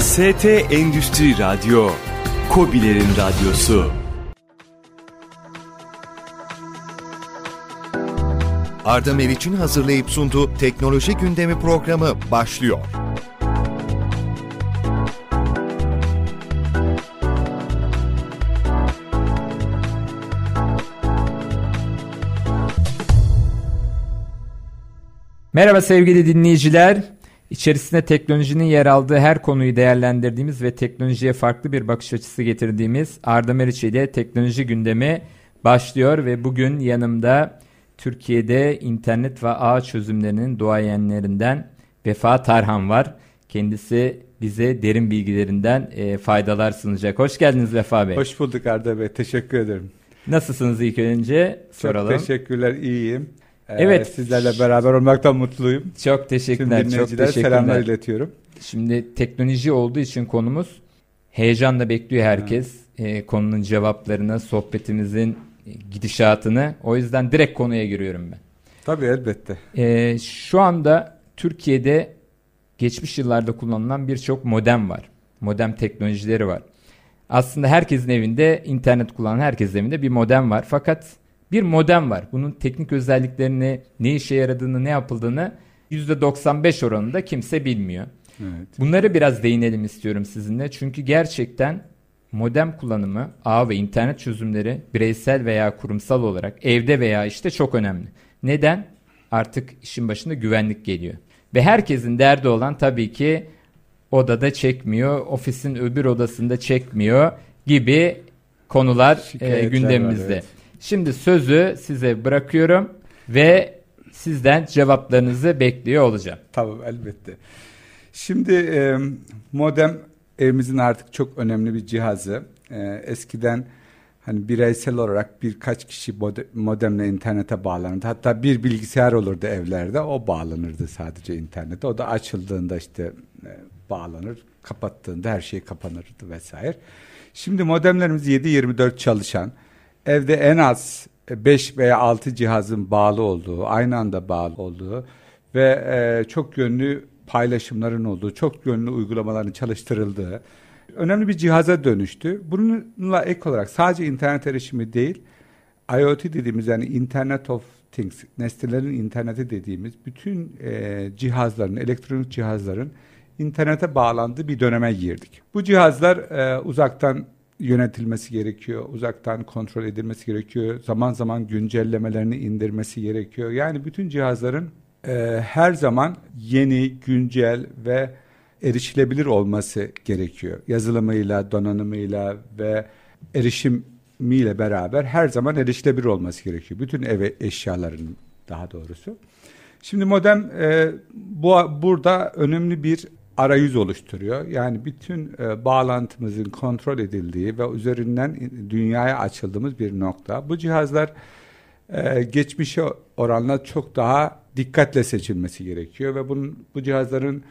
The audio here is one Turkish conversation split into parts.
ST Endüstri Radyo, Kobilerin Radyosu. Arda Meriç'in hazırlayıp sunduğu Teknoloji Gündemi programı başlıyor. Merhaba sevgili dinleyiciler. İçerisinde teknolojinin yer aldığı her konuyu değerlendirdiğimiz ve teknolojiye farklı bir bakış açısı getirdiğimiz Arda Meriç ile teknoloji gündemi başlıyor ve bugün yanımda Türkiye'de internet ve ağ çözümlerinin duayenlerinden Vefa Tarhan var. Kendisi bize derin bilgilerinden e, faydalar sunacak. Hoş geldiniz Vefa Bey. Hoş bulduk Arda Bey. Teşekkür ederim. Nasılsınız ilk önce soralım. Çok teşekkürler. iyiyim. Ee, evet. Sizlerle beraber olmaktan mutluyum. Çok teşekkürler. Tüm çok teşekkürler. selamlar iletiyorum. Şimdi teknoloji olduğu için konumuz heyecanla bekliyor herkes. E, konunun cevaplarını, sohbetimizin gidişatını. O yüzden direkt konuya giriyorum ben. Tabii elbette. E, şu anda Türkiye'de geçmiş yıllarda kullanılan birçok modem var. Modem teknolojileri var. Aslında herkesin evinde internet kullanan herkesin evinde bir modem var. Fakat bir modem var. Bunun teknik özelliklerini, ne işe yaradığını, ne yapıldığını %95 oranında kimse bilmiyor. Evet. Bunları biraz değinelim istiyorum sizinle. Çünkü gerçekten modem kullanımı, ağ ve internet çözümleri bireysel veya kurumsal olarak evde veya işte çok önemli. Neden? Artık işin başında güvenlik geliyor. Ve herkesin derdi olan tabii ki odada çekmiyor, ofisin öbür odasında çekmiyor gibi konular e, gündemimizde. Var, evet. Şimdi sözü size bırakıyorum ve sizden cevaplarınızı bekliyor olacağım. Tamam elbette. Şimdi e, modem evimizin artık çok önemli bir cihazı. E, eskiden hani bireysel olarak birkaç kişi modemle internete bağlanırdı. Hatta bir bilgisayar olurdu evlerde. O bağlanırdı sadece internete. O da açıldığında işte bağlanır. Kapattığında her şey kapanırdı vesaire. Şimdi modemlerimiz 7-24 çalışan evde en az 5 veya 6 cihazın bağlı olduğu, aynı anda bağlı olduğu ve e, çok yönlü paylaşımların olduğu, çok yönlü uygulamaların çalıştırıldığı önemli bir cihaza dönüştü. Bununla ek olarak sadece internet erişimi değil, IoT dediğimiz yani Internet of Things, nesnelerin interneti dediğimiz bütün e, cihazların, elektronik cihazların internete bağlandığı bir döneme girdik. Bu cihazlar e, uzaktan yönetilmesi gerekiyor, uzaktan kontrol edilmesi gerekiyor, zaman zaman güncellemelerini indirmesi gerekiyor. Yani bütün cihazların e, her zaman yeni, güncel ve erişilebilir olması gerekiyor. Yazılımıyla, donanımıyla ve erişimiyle beraber her zaman erişilebilir olması gerekiyor. Bütün ev eşyalarının daha doğrusu. Şimdi modem e, bu burada önemli bir arayüz oluşturuyor. Yani bütün e, bağlantımızın kontrol edildiği ve üzerinden dünyaya açıldığımız bir nokta. Bu cihazlar e, geçmişe oranla çok daha dikkatle seçilmesi gerekiyor ve bunun bu cihazların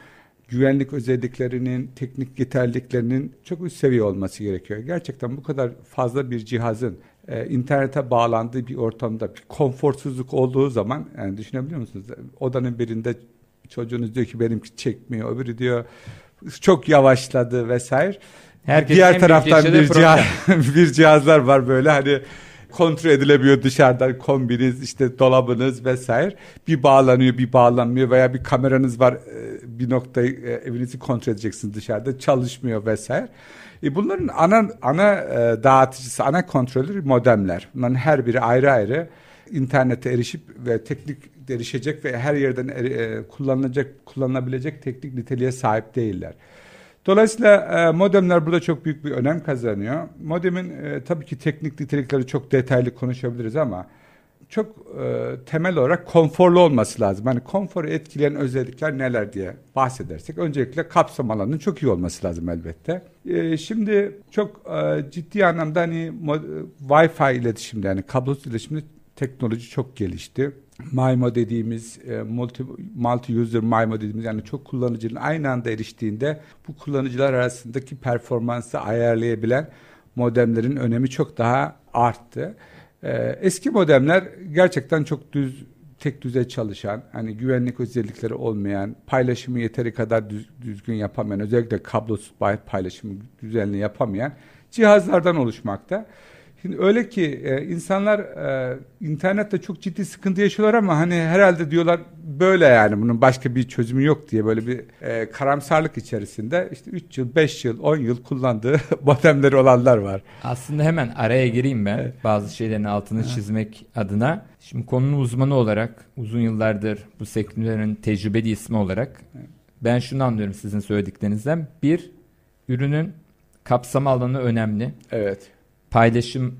güvenlik özelliklerinin, teknik yeterliliklerinin çok üst seviye olması gerekiyor. Gerçekten bu kadar fazla bir cihazın e, internete bağlandığı bir ortamda bir konforsuzluk olduğu zaman yani düşünebiliyor musunuz? Odanın birinde çocuğunuz diyor ki benimki çekmiyor, öbürü diyor çok yavaşladı vesaire. Herkesin Diğer taraftan bir, cihaz, bir cihazlar var böyle hani kontrol edilebiliyor dışarıdan kombiniz işte dolabınız vesaire bir bağlanıyor bir bağlanmıyor veya bir kameranız var e, bir noktayı e, evinizi kontrol edeceksiniz dışarıda çalışmıyor vesaire. E bunların ana ana e, dağıtıcısı ana kontrolü modemler. Bunların her biri ayrı ayrı internete erişip ve teknik erişecek ve her yerden e, kullanılacak kullanılabilecek teknik niteliğe sahip değiller. Dolayısıyla e, modemler burada çok büyük bir önem kazanıyor. Modemin e, tabii ki teknik nitelikleri çok detaylı konuşabiliriz ama çok e, temel olarak konforlu olması lazım. Hani konforu etkileyen özellikler neler diye bahsedersek öncelikle kapsam alanının çok iyi olması lazım elbette. E, şimdi çok e, ciddi anlamda hani Wi-Fi iletişimde yani kablosuz iletişimde teknoloji çok gelişti. MIMO dediğimiz e, multi, multi user MIMO dediğimiz yani çok kullanıcının aynı anda eriştiğinde bu kullanıcılar arasındaki performansı ayarlayabilen modemlerin önemi çok daha arttı. E, eski modemler gerçekten çok düz tek düze çalışan, hani güvenlik özellikleri olmayan, paylaşımı yeteri kadar düz, düzgün yapamayan, özellikle kablosuz paylaşımı düzenli yapamayan cihazlardan oluşmakta. Şimdi öyle ki e, insanlar e, internette çok ciddi sıkıntı yaşıyorlar ama hani herhalde diyorlar böyle yani bunun başka bir çözümü yok diye böyle bir e, karamsarlık içerisinde işte 3 yıl, 5 yıl, 10 yıl kullandığı modemleri olanlar var. Aslında hemen araya gireyim ben evet. bazı şeylerin altını çizmek adına. Şimdi konunun uzmanı olarak uzun yıllardır bu sektörün tecrübeli ismi olarak ben şunu anlıyorum sizin söylediklerinizden. Bir, ürünün kapsama alanı önemli. Evet paylaşım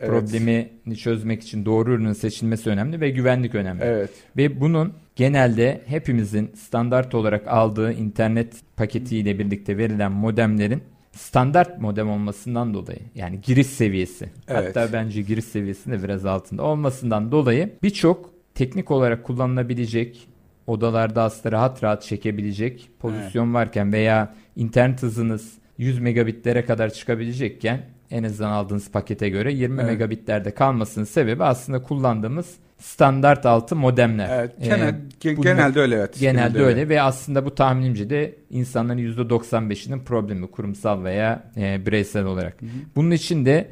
evet. problemini çözmek için doğru ürünün seçilmesi önemli ve güvenlik önemli. Evet. Ve bunun genelde hepimizin standart olarak aldığı internet paketiyle birlikte verilen modemlerin standart modem olmasından dolayı yani giriş seviyesi evet. hatta bence giriş seviyesinde biraz altında olmasından dolayı birçok teknik olarak kullanılabilecek odalarda aslında rahat rahat çekebilecek pozisyon evet. varken veya internet hızınız 100 megabitlere kadar çıkabilecekken en azından aldığınız pakete göre 20 evet. megabitlerde kalmasının sebebi aslında kullandığımız standart altı modemler. Evet, genel, ee, genelde öyle evet. Genelde, genelde öyle. öyle ve aslında bu tahminimce de insanların %95'inin problemi kurumsal veya e, bireysel olarak. Hı hı. Bunun için de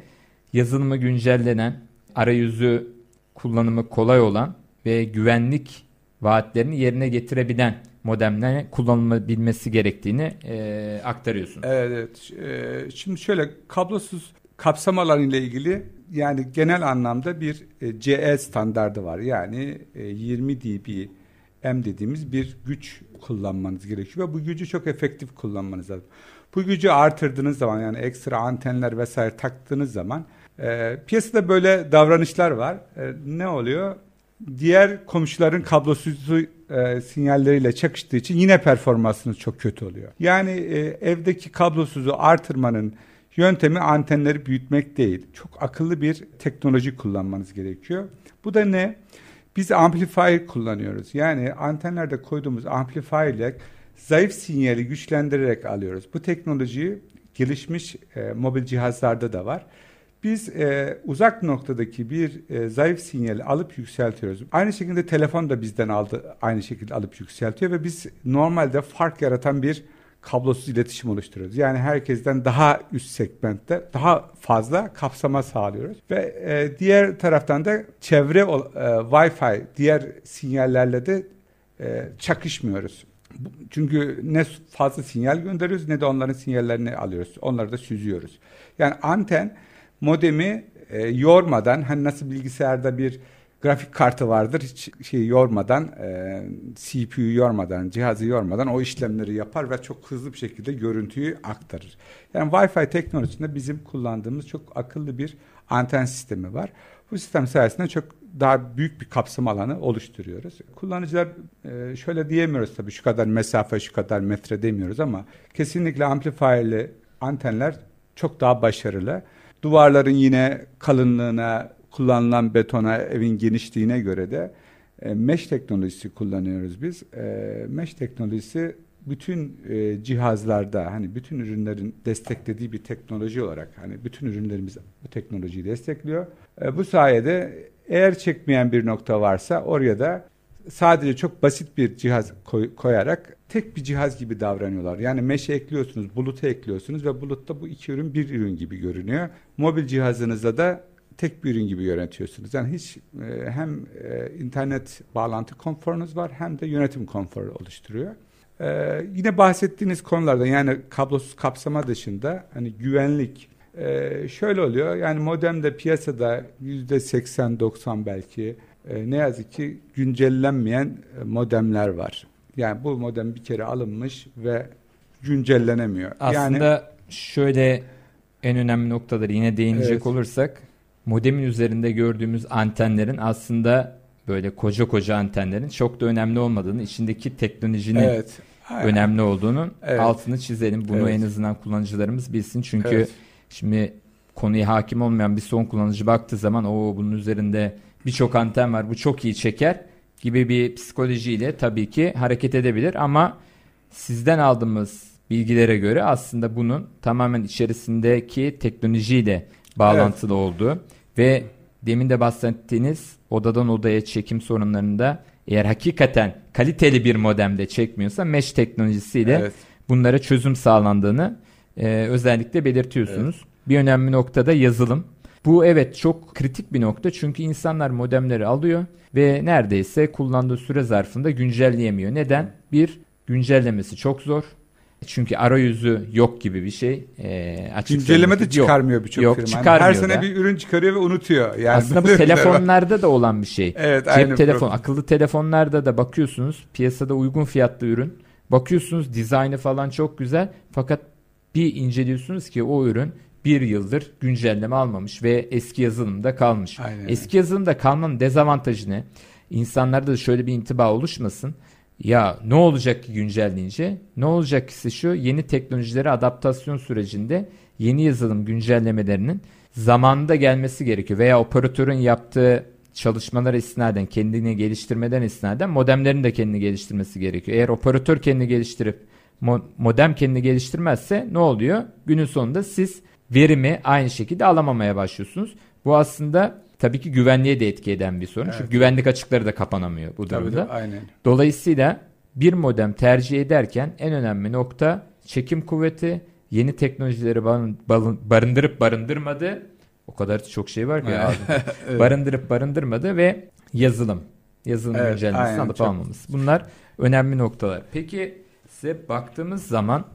yazılımı güncellenen, arayüzü kullanımı kolay olan ve güvenlik vaatlerini yerine getirebilen modemlerin kullanılabilmesi gerektiğini e, aktarıyorsun. Evet, e, şimdi şöyle kablosuz kapsam ile ilgili yani genel anlamda bir e, CE standardı var. Yani e, 20 dB M dediğimiz bir güç kullanmanız gerekiyor ve bu gücü çok efektif kullanmanız lazım. Bu gücü artırdığınız zaman yani ekstra antenler vesaire taktığınız zaman e, piyasada böyle davranışlar var. E, ne oluyor? Diğer komşuların kablosuz e, sinyalleriyle çakıştığı için yine performansınız çok kötü oluyor. Yani e, evdeki kablosuzu artırmanın yöntemi antenleri büyütmek değil. Çok akıllı bir teknoloji kullanmanız gerekiyor. Bu da ne? Biz amplifier kullanıyoruz. Yani antenlerde koyduğumuz amplifier ile zayıf sinyali güçlendirerek alıyoruz. Bu teknolojiyi gelişmiş e, mobil cihazlarda da var. Biz e, uzak noktadaki bir e, zayıf sinyali alıp yükseltiyoruz. Aynı şekilde telefon da bizden aldı aynı şekilde alıp yükseltiyor ve biz normalde fark yaratan bir kablosuz iletişim oluşturuyoruz. Yani herkesten daha üst segmentte daha fazla kapsama sağlıyoruz. Ve e, diğer taraftan da çevre e, Wi-Fi diğer sinyallerle de e, çakışmıyoruz. Çünkü ne fazla sinyal gönderiyoruz ne de onların sinyallerini alıyoruz. Onları da süzüyoruz. Yani anten modemi e, yormadan hani nasıl bilgisayarda bir grafik kartı vardır hiç şey yormadan e, CPU'yu yormadan cihazı yormadan o işlemleri yapar ve çok hızlı bir şekilde görüntüyü aktarır. Yani Wi-Fi teknolojisinde bizim kullandığımız çok akıllı bir anten sistemi var. Bu sistem sayesinde çok daha büyük bir kapsam alanı oluşturuyoruz. Kullanıcılar e, şöyle diyemiyoruz tabii şu kadar mesafe şu kadar metre demiyoruz ama kesinlikle amplifierli antenler çok daha başarılı. Duvarların yine kalınlığına, kullanılan betona, evin genişliğine göre de e, mesh teknolojisi kullanıyoruz biz. E, mesh teknolojisi bütün e, cihazlarda hani bütün ürünlerin desteklediği bir teknoloji olarak hani bütün ürünlerimiz bu teknolojiyi destekliyor. E, bu sayede eğer çekmeyen bir nokta varsa oraya da sadece çok basit bir cihaz koy, koyarak tek bir cihaz gibi davranıyorlar. Yani meşe ekliyorsunuz, bulutu ekliyorsunuz ve bulutta bu iki ürün bir ürün gibi görünüyor. Mobil cihazınızda da tek bir ürün gibi yönetiyorsunuz. Yani hiç e, hem e, internet bağlantı konforunuz var hem de yönetim konforu oluşturuyor. E, yine bahsettiğiniz konularda yani kablosuz kapsama dışında hani güvenlik e, şöyle oluyor. Yani modemde piyasada yüzde 80-90 belki e, ne yazık ki güncellenmeyen e, modemler var. Yani bu modem bir kere alınmış ve güncellenemiyor. Aslında yani, şöyle en önemli noktaları yine değinecek evet. olursak modemin üzerinde gördüğümüz antenlerin aslında böyle koca koca antenlerin çok da önemli olmadığını, içindeki teknolojinin evet. önemli olduğunu evet. altını çizelim. Bunu evet. en azından kullanıcılarımız bilsin. Çünkü evet. şimdi konuya hakim olmayan bir son kullanıcı baktığı zaman o bunun üzerinde birçok anten var bu çok iyi çeker gibi bir psikolojiyle tabii ki hareket edebilir ama sizden aldığımız bilgilere göre aslında bunun tamamen içerisindeki teknolojiyle bağlantılı evet. olduğu ve demin de bahsettiğiniz odadan odaya çekim sorunlarında eğer hakikaten kaliteli bir modemde çekmiyorsa mesh teknolojisiyle Evet. bunlara çözüm sağlandığını e, özellikle belirtiyorsunuz. Bir önemli noktada yazılım. Bu evet çok kritik bir nokta çünkü insanlar modemleri alıyor ve neredeyse kullandığı süre zarfında güncelleyemiyor. Neden? Bir, güncellemesi çok zor. Çünkü arayüzü yok gibi bir şey. E, Güncelleme de çıkarmıyor birçok firma. Yani çıkarmıyor Her sene da. bir ürün çıkarıyor ve unutuyor. Yani Aslında bu telefonlarda da olan bir şey. Evet, Cep aynı telefon, problem. akıllı telefonlarda da bakıyorsunuz piyasada uygun fiyatlı ürün. Bakıyorsunuz dizaynı falan çok güzel fakat bir inceliyorsunuz ki o ürün bir yıldır güncelleme almamış ve eski yazılımda kalmış. Aynen. Eski yazılımda kalmanın dezavantajı ne? İnsanlarda da şöyle bir intiba oluşmasın. Ya ne olacak ki güncelleyince? Ne olacak ise şu yeni teknolojilere adaptasyon sürecinde yeni yazılım güncellemelerinin zamanında gelmesi gerekiyor. Veya operatörün yaptığı çalışmalar istinaden kendini geliştirmeden istinaden modemlerin de kendini geliştirmesi gerekiyor. Eğer operatör kendini geliştirip mo- modem kendini geliştirmezse ne oluyor? Günün sonunda siz verimi aynı şekilde alamamaya başlıyorsunuz. Bu aslında tabii ki güvenliğe de etki eden bir sorun. Çünkü güvenlik açıkları da kapanamıyor bu Tabii durumda. de, aynen. Dolayısıyla bir modem tercih ederken en önemli nokta çekim kuvveti, yeni teknolojileri barın- barın- barındırıp barındırmadı. O kadar çok şey var ki Evet. barındırıp barındırmadı ve yazılım. Yazılım Evet, güncellemesi aynen, alıp çok- almamız. Bunlar önemli noktalar. Peki size baktığımız zaman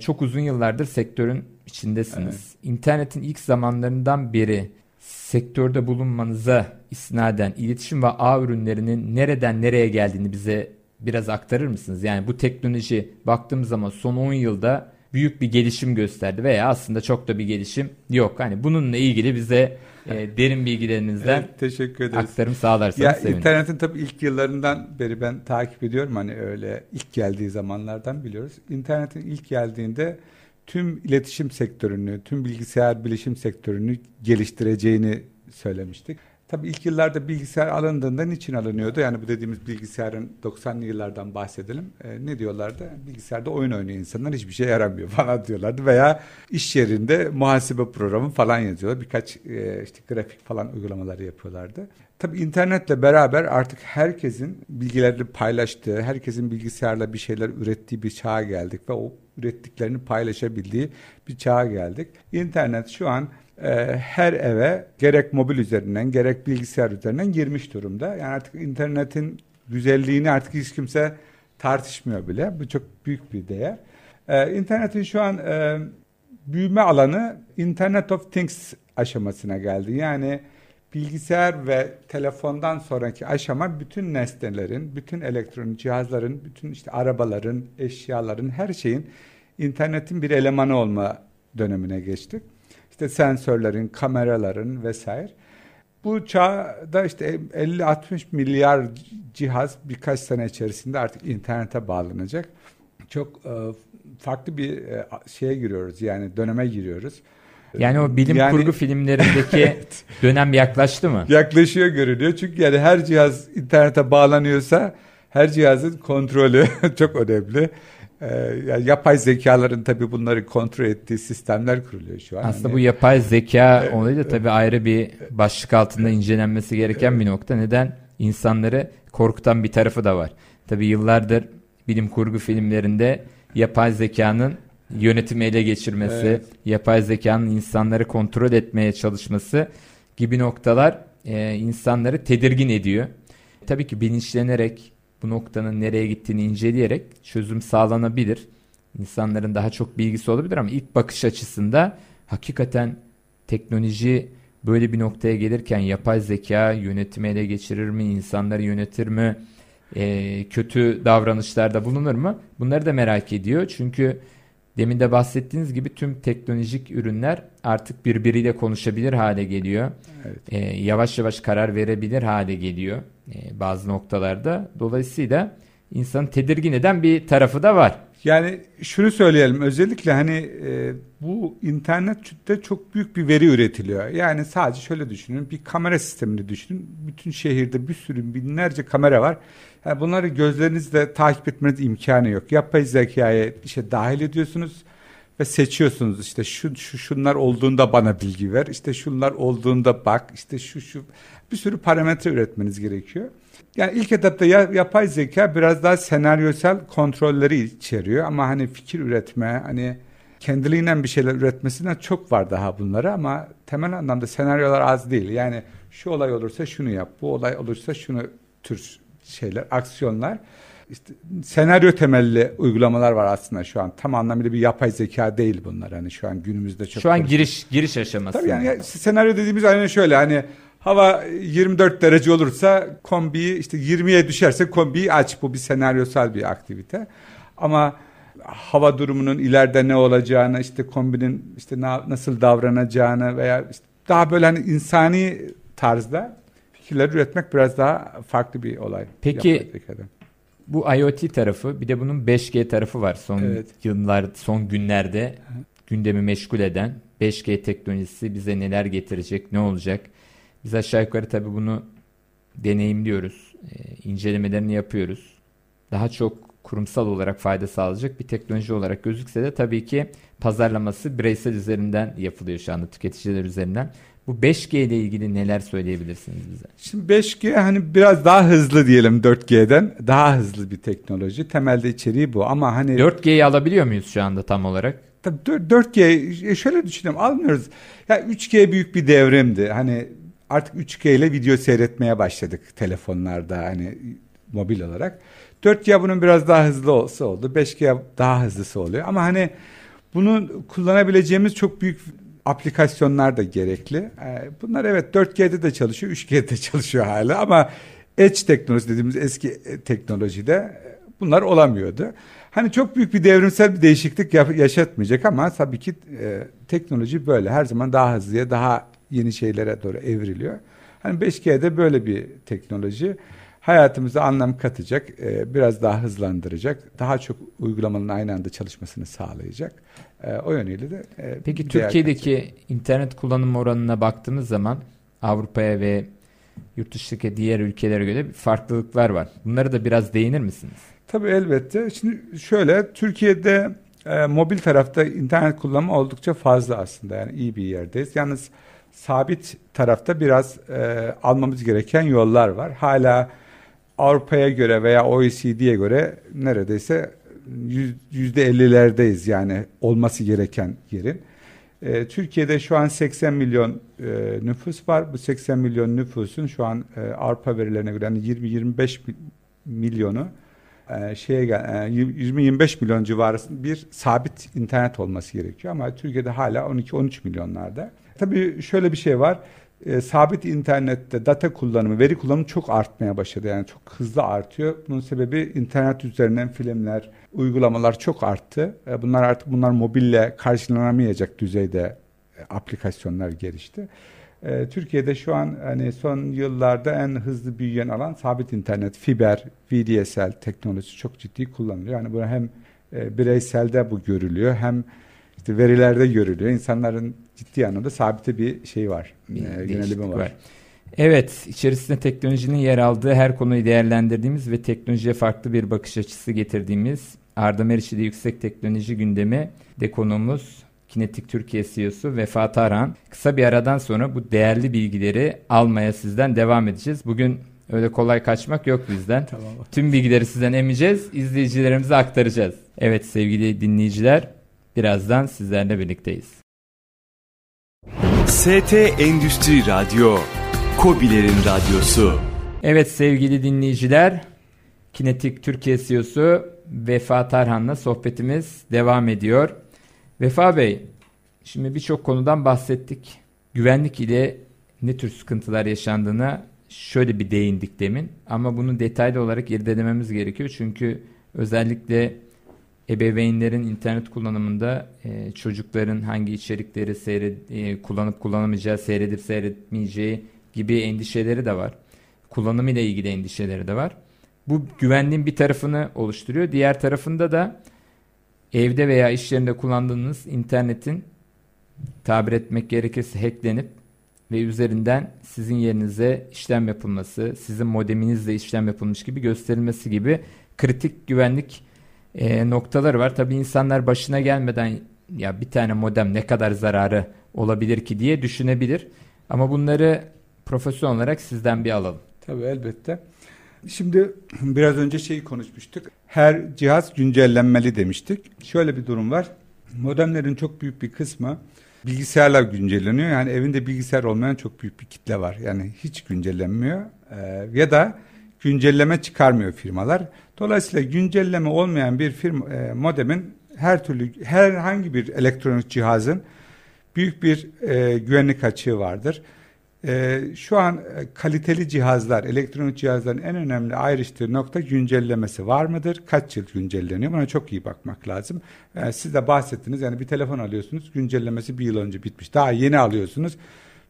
çok uzun yıllardır sektörün içindesiniz. İnternetin ilk zamanlarından beri sektörde bulunmanıza isnaden iletişim ve ağ ürünlerinin nereden nereye geldiğini bize biraz aktarır mısınız? Yani bu teknoloji baktığımız zaman son 10 yılda büyük bir gelişim gösterdi veya aslında çok da bir gelişim yok. Hani bununla ilgili bize e, derin bilgilerinizden Evet, teşekkür ederiz. aktarım sağlarsanız Ya sevinirim. internetin tabii ilk yıllarından beri ben takip ediyorum hani öyle ilk geldiği zamanlardan biliyoruz. İnternetin ilk geldiğinde tüm iletişim sektörünü, tüm bilgisayar bilişim sektörünü geliştireceğini söylemiştik. Tabii ilk yıllarda bilgisayar alındığında niçin alınıyordu? Yani bu dediğimiz bilgisayarın 90'lı yıllardan bahsedelim. Ee, ne diyorlardı? Bilgisayarda oyun oynuyor insanlar hiçbir şey yaramıyor falan diyorlardı. Veya iş yerinde muhasebe programı falan yazıyorlar. Birkaç e, işte grafik falan uygulamaları yapıyorlardı. Tabii internetle beraber artık herkesin bilgilerini paylaştığı, herkesin bilgisayarla bir şeyler ürettiği bir çağa geldik ve o ürettiklerini paylaşabildiği bir çağa geldik. İnternet şu an e, her eve gerek mobil üzerinden gerek bilgisayar üzerinden girmiş durumda. Yani artık internetin güzelliğini artık hiç kimse tartışmıyor bile. Bu çok büyük bir değer. E, internetin şu an e, büyüme alanı Internet of Things aşamasına geldi. Yani bilgisayar ve telefondan sonraki aşama bütün nesnelerin, bütün elektronik cihazların, bütün işte arabaların, eşyaların, her şeyin internetin bir elemanı olma dönemine geçtik. İşte sensörlerin, kameraların vesaire. Bu çağda işte 50-60 milyar cihaz birkaç sene içerisinde artık internete bağlanacak. Çok e, farklı bir e, şeye giriyoruz yani döneme giriyoruz. Yani o bilim Yani- kurgu filmlerindeki dönem yaklaştı mı? Yaklaşıyor görünüyor. Çünkü yani her cihaz internete bağlanıyorsa her cihazın kontrolü çok önemli. Ee, yani yapay zekaların tabii bunları kontrol ettiği sistemler kuruluyor şu an. Aslında Hani- bu yapay zeka olayı da tabii ayrı bir başlık altında incelenmesi gereken bir nokta. Neden? İnsanları korkutan bir tarafı da var. Tabii yıllardır bilim kurgu filmlerinde yapay zekanın yönetimi ele geçirmesi, Evet. yapay zekanın insanları kontrol etmeye çalışması gibi noktalar e, insanları tedirgin ediyor. Tabii ki bilinçlenerek bu noktanın nereye gittiğini inceleyerek çözüm sağlanabilir. İnsanların daha çok bilgisi olabilir ama ilk bakış açısında hakikaten teknoloji böyle bir noktaya gelirken yapay zeka yönetimi ele geçirir mi, insanları yönetir mi, Ee, kötü davranışlarda bulunur mu? Bunları da merak ediyor. Çünkü demin de bahsettiğiniz gibi tüm teknolojik ürünler artık birbiriyle konuşabilir hale geliyor. Evet. Ee, yavaş yavaş karar verebilir hale geliyor ee, bazı noktalarda. Dolayısıyla insanı tedirgin eden bir tarafı da var. Yani şunu söyleyelim özellikle hani e, bu internette çok büyük bir veri üretiliyor. Yani sadece şöyle düşünün bir kamera sistemini düşünün. Bütün şehirde bir sürü binlerce kamera var. Yani bunları gözlerinizle takip etmeniz imkanı yok. Yapay zekaya işe dahil ediyorsunuz ve seçiyorsunuz işte şu, şu şunlar olduğunda bana bilgi ver işte şunlar olduğunda bak işte şu şu bir sürü parametre üretmeniz gerekiyor. Yani ilk etapta ya, yapay zeka biraz daha senaryosal kontrolleri içeriyor ama hani fikir üretme hani kendiliğinden bir şeyler üretmesine çok var daha bunları ama temel anlamda senaryolar az değil. Yani şu olay olursa şunu yap, bu olay olursa şunu tür şeyler, aksiyonlar. İşte senaryo temelli uygulamalar var aslında şu an. Tam anlamıyla bir yapay zeka değil bunlar. Hani şu an günümüzde çok Şu an giriş giriş aşaması. Tabii yani. yani senaryo dediğimiz aynen şöyle hani hava 24 derece olursa kombiyi işte 20'ye düşerse kombiyi aç. Bu bir senaryosal bir aktivite. Ama hava durumunun ileride ne olacağını, işte kombinin işte nasıl davranacağını veya işte daha böyle hani insani tarzda fikirler üretmek biraz daha farklı bir olay. Peki bu IoT tarafı bir de bunun 5G tarafı var. Son evet. yıllar, son günlerde gündemi meşgul eden 5G teknolojisi bize neler getirecek, ne olacak? Biz aşağı yukarı tabii bunu deneyimliyoruz, e, incelemelerini yapıyoruz. Daha çok kurumsal olarak fayda sağlayacak bir teknoloji olarak gözükse de tabii ki pazarlaması bireysel üzerinden yapılıyor şu anda tüketiciler üzerinden. Bu 5G ile ilgili neler söyleyebilirsiniz bize? Şimdi 5G hani biraz daha hızlı diyelim 4G'den. Daha hızlı bir teknoloji. Temelde içeriği bu ama hani 4G'yi alabiliyor muyuz şu anda tam olarak? Tabii 4G e, şöyle düşünelim almıyoruz. Ya 3G büyük bir devrimdi. Hani artık 3G ile video seyretmeye başladık telefonlarda hani mobil olarak. 4G bunun biraz daha hızlı olsa oldu. 5G daha hızlısı oluyor. Ama hani bunu kullanabileceğimiz çok büyük aplikasyonlar da gerekli. Ee, bunlar evet 4G'de de çalışıyor, 3G'de çalışıyor hala ama edge teknoloji dediğimiz eski e, teknolojide e, bunlar olamıyordu. Hani çok büyük bir devrimsel bir değişiklik yaşatmayacak ama tabii ki e, teknoloji böyle her zaman daha hızlıya, daha yeni şeylere doğru evriliyor. Hani 5G'de böyle bir teknoloji hayatımıza anlam katacak, e, biraz daha hızlandıracak, daha çok uygulamanın aynı anda çalışmasını sağlayacak. E, o yönüyle de e, Peki Türkiye'deki katacak. internet kullanım oranına baktığımız zaman Avrupa'ya ve yurt dışındaki diğer ülkelere göre farklılıklar var. Bunları da biraz değinir misiniz? Tabii elbette. Şimdi şöyle Türkiye'de e, mobil tarafta internet kullanımı oldukça fazla aslında. Yani iyi bir yerdeyiz. Yalnız sabit tarafta biraz e, almamız gereken yollar var. Hala Avrupa'ya göre veya OECD'ye göre neredeyse yüzde ellilerdeyiz yani olması gereken yerin. E, Türkiye'de şu an 80 milyon e, nüfus var. Bu 80 milyon nüfusun şu an e, Avrupa verilerine göre yani 20-25 milyonu e, şeye e, 20-25 milyon civarı bir sabit internet olması gerekiyor ama Türkiye'de hala 12-13 milyonlarda. Tabii şöyle bir şey var e, sabit internette data kullanımı, veri kullanımı çok artmaya başladı. Yani çok hızlı artıyor. Bunun sebebi internet üzerinden filmler, uygulamalar çok arttı. E, bunlar artık bunlar mobille karşılanamayacak düzeyde e, aplikasyonlar gelişti. E, Türkiye'de şu an hani son yıllarda en hızlı büyüyen alan sabit internet, fiber, VDSL teknolojisi çok ciddi kullanılıyor. Yani bu hem e, bireyselde bu görülüyor hem işte verilerde görülüyor. İnsanların ciddi anlamda sabite bir şey var. Bir e, yönelimi var. var. Evet, içerisinde teknolojinin yer aldığı her konuyu değerlendirdiğimiz ve teknolojiye farklı bir bakış açısı getirdiğimiz Arda Meriç'de yüksek teknoloji gündemi de konuğumuz Kinetik Türkiye CEO'su Vefat Arhan. Kısa bir aradan sonra bu değerli bilgileri almaya sizden devam edeceğiz. Bugün öyle kolay kaçmak yok bizden. Tamam. Tüm bilgileri sizden emeceğiz, izleyicilerimize aktaracağız. Evet sevgili dinleyiciler, birazdan sizlerle birlikteyiz. ST Endüstri Radyo, Kobilerin Radyosu. Evet sevgili dinleyiciler, Kinetik Türkiye CEO'su Vefa Tarhan'la sohbetimiz devam ediyor. Vefa Bey, şimdi birçok konudan bahsettik. Güvenlik ile ne tür sıkıntılar yaşandığına şöyle bir değindik demin. Ama bunu detaylı olarak irdelememiz gerekiyor. Çünkü özellikle ebeveynlerin internet kullanımında e, çocukların hangi içerikleri seyred, e, kullanıp kullanamayacağı, seyredip seyretmeyeceği gibi endişeleri de var. Kullanımı ile ilgili endişeleri de var. Bu güvenliğin bir tarafını oluşturuyor. Diğer tarafında da evde veya iş yerinde kullandığınız internetin tabir etmek gerekirse hacklenip ve üzerinden sizin yerinize işlem yapılması, sizin modeminizle işlem yapılmış gibi gösterilmesi gibi kritik güvenlik e, noktaları var. Tabii insanlar başına gelmeden ya bir tane modem ne kadar zararı olabilir ki diye düşünebilir. Ama bunları profesyonel olarak sizden bir alalım. Tabii elbette. Şimdi biraz önce şeyi konuşmuştuk. Her cihaz güncellenmeli demiştik. Şöyle bir durum var. Modemlerin çok büyük bir kısmı bilgisayarlar güncelleniyor. Yani evinde bilgisayar olmayan çok büyük bir kitle var. Yani hiç güncellenmiyor. Ee, ya da güncelleme çıkarmıyor firmalar. Dolayısıyla güncelleme olmayan bir firma e, modemin her türlü herhangi bir elektronik cihazın büyük bir e, güvenlik açığı vardır. E, şu an e, kaliteli cihazlar, elektronik cihazların en önemli ayrıştığı nokta güncellemesi var mıdır? Kaç yıl güncelleniyor? Buna çok iyi bakmak lazım. E, siz de bahsettiniz yani bir telefon alıyorsunuz, güncellemesi bir yıl önce bitmiş. Daha yeni alıyorsunuz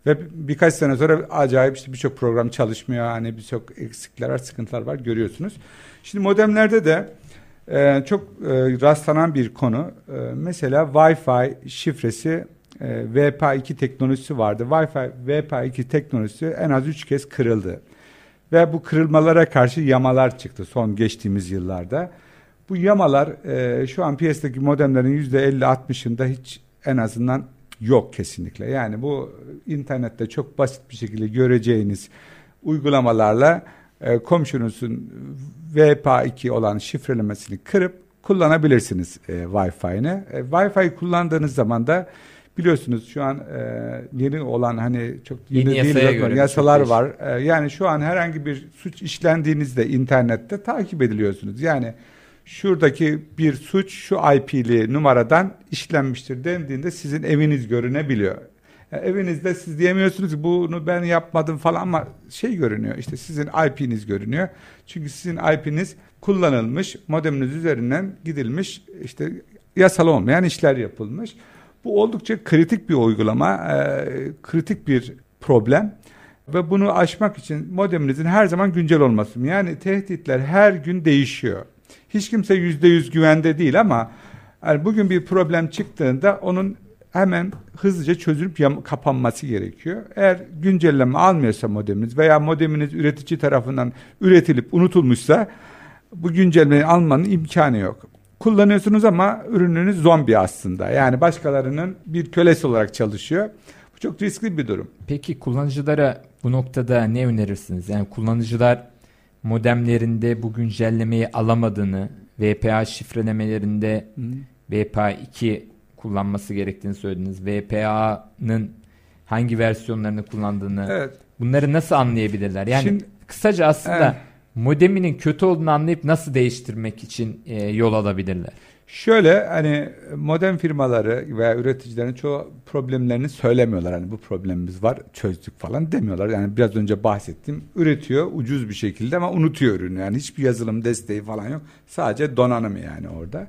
ve birkaç sene sonra acayip işte birçok program çalışmıyor. Hani birçok eksikler var, sıkıntılar var görüyorsunuz. Şimdi modemlerde de e, çok e, rastlanan bir konu. E, mesela Wi-Fi şifresi e, VPA2 teknolojisi vardı. Wi-Fi VPA2 teknolojisi en az 3 kez kırıldı. Ve bu kırılmalara karşı yamalar çıktı son geçtiğimiz yıllarda. Bu yamalar e, şu an piyasadaki modemlerin %50-60'ında hiç en azından yok kesinlikle. Yani bu internette çok basit bir şekilde göreceğiniz uygulamalarla e, komşunuzun VPA2 olan şifrelemesini kırıp kullanabilirsiniz e, Wi-Fi'ni. E, Wi-Fi kullandığınız zaman da biliyorsunuz şu an e, yeni olan hani çok yeni, yeni değil göre yasalar var. E, yani şu an herhangi bir suç işlendiğinizde internette takip ediliyorsunuz. Yani şuradaki bir suç şu IP'li numaradan işlenmiştir dendiğinde sizin eviniz görünebiliyor. Yani evinizde siz diyemiyorsunuz bunu ben yapmadım falan ama şey görünüyor işte sizin IP'niz görünüyor. Çünkü sizin IP'niz kullanılmış modeminiz üzerinden gidilmiş işte yasal olmayan işler yapılmış. Bu oldukça kritik bir uygulama, e, kritik bir problem ve bunu aşmak için modeminizin her zaman güncel olması. Yani tehditler her gün değişiyor. Hiç kimse yüzde yüz güvende değil ama yani bugün bir problem çıktığında onun hemen hızlıca çözülüp kapanması gerekiyor. Eğer güncelleme almıyorsa modeminiz veya modeminiz üretici tarafından üretilip unutulmuşsa bu güncellemeyi almanın imkanı yok kullanıyorsunuz ama ürününüz zombi aslında. Yani başkalarının bir kölesi olarak çalışıyor. Bu çok riskli bir durum. Peki kullanıcılara bu noktada ne önerirsiniz? Yani kullanıcılar modemlerinde bu güncellemeyi alamadığını, VPA şifrelemelerinde VPA2 kullanması gerektiğini söylediniz. VPA'nın hangi versiyonlarını kullandığını evet. bunları nasıl anlayabilirler? Yani Şimdi, kısaca aslında evet modeminin kötü olduğunu anlayıp nasıl değiştirmek için e, yol alabilirler? Şöyle hani modem firmaları veya üreticilerin çoğu problemlerini söylemiyorlar. Hani bu problemimiz var çözdük falan demiyorlar. Yani biraz önce bahsettim üretiyor ucuz bir şekilde ama unutuyor ürünü. Yani hiçbir yazılım desteği falan yok. Sadece donanım yani orada.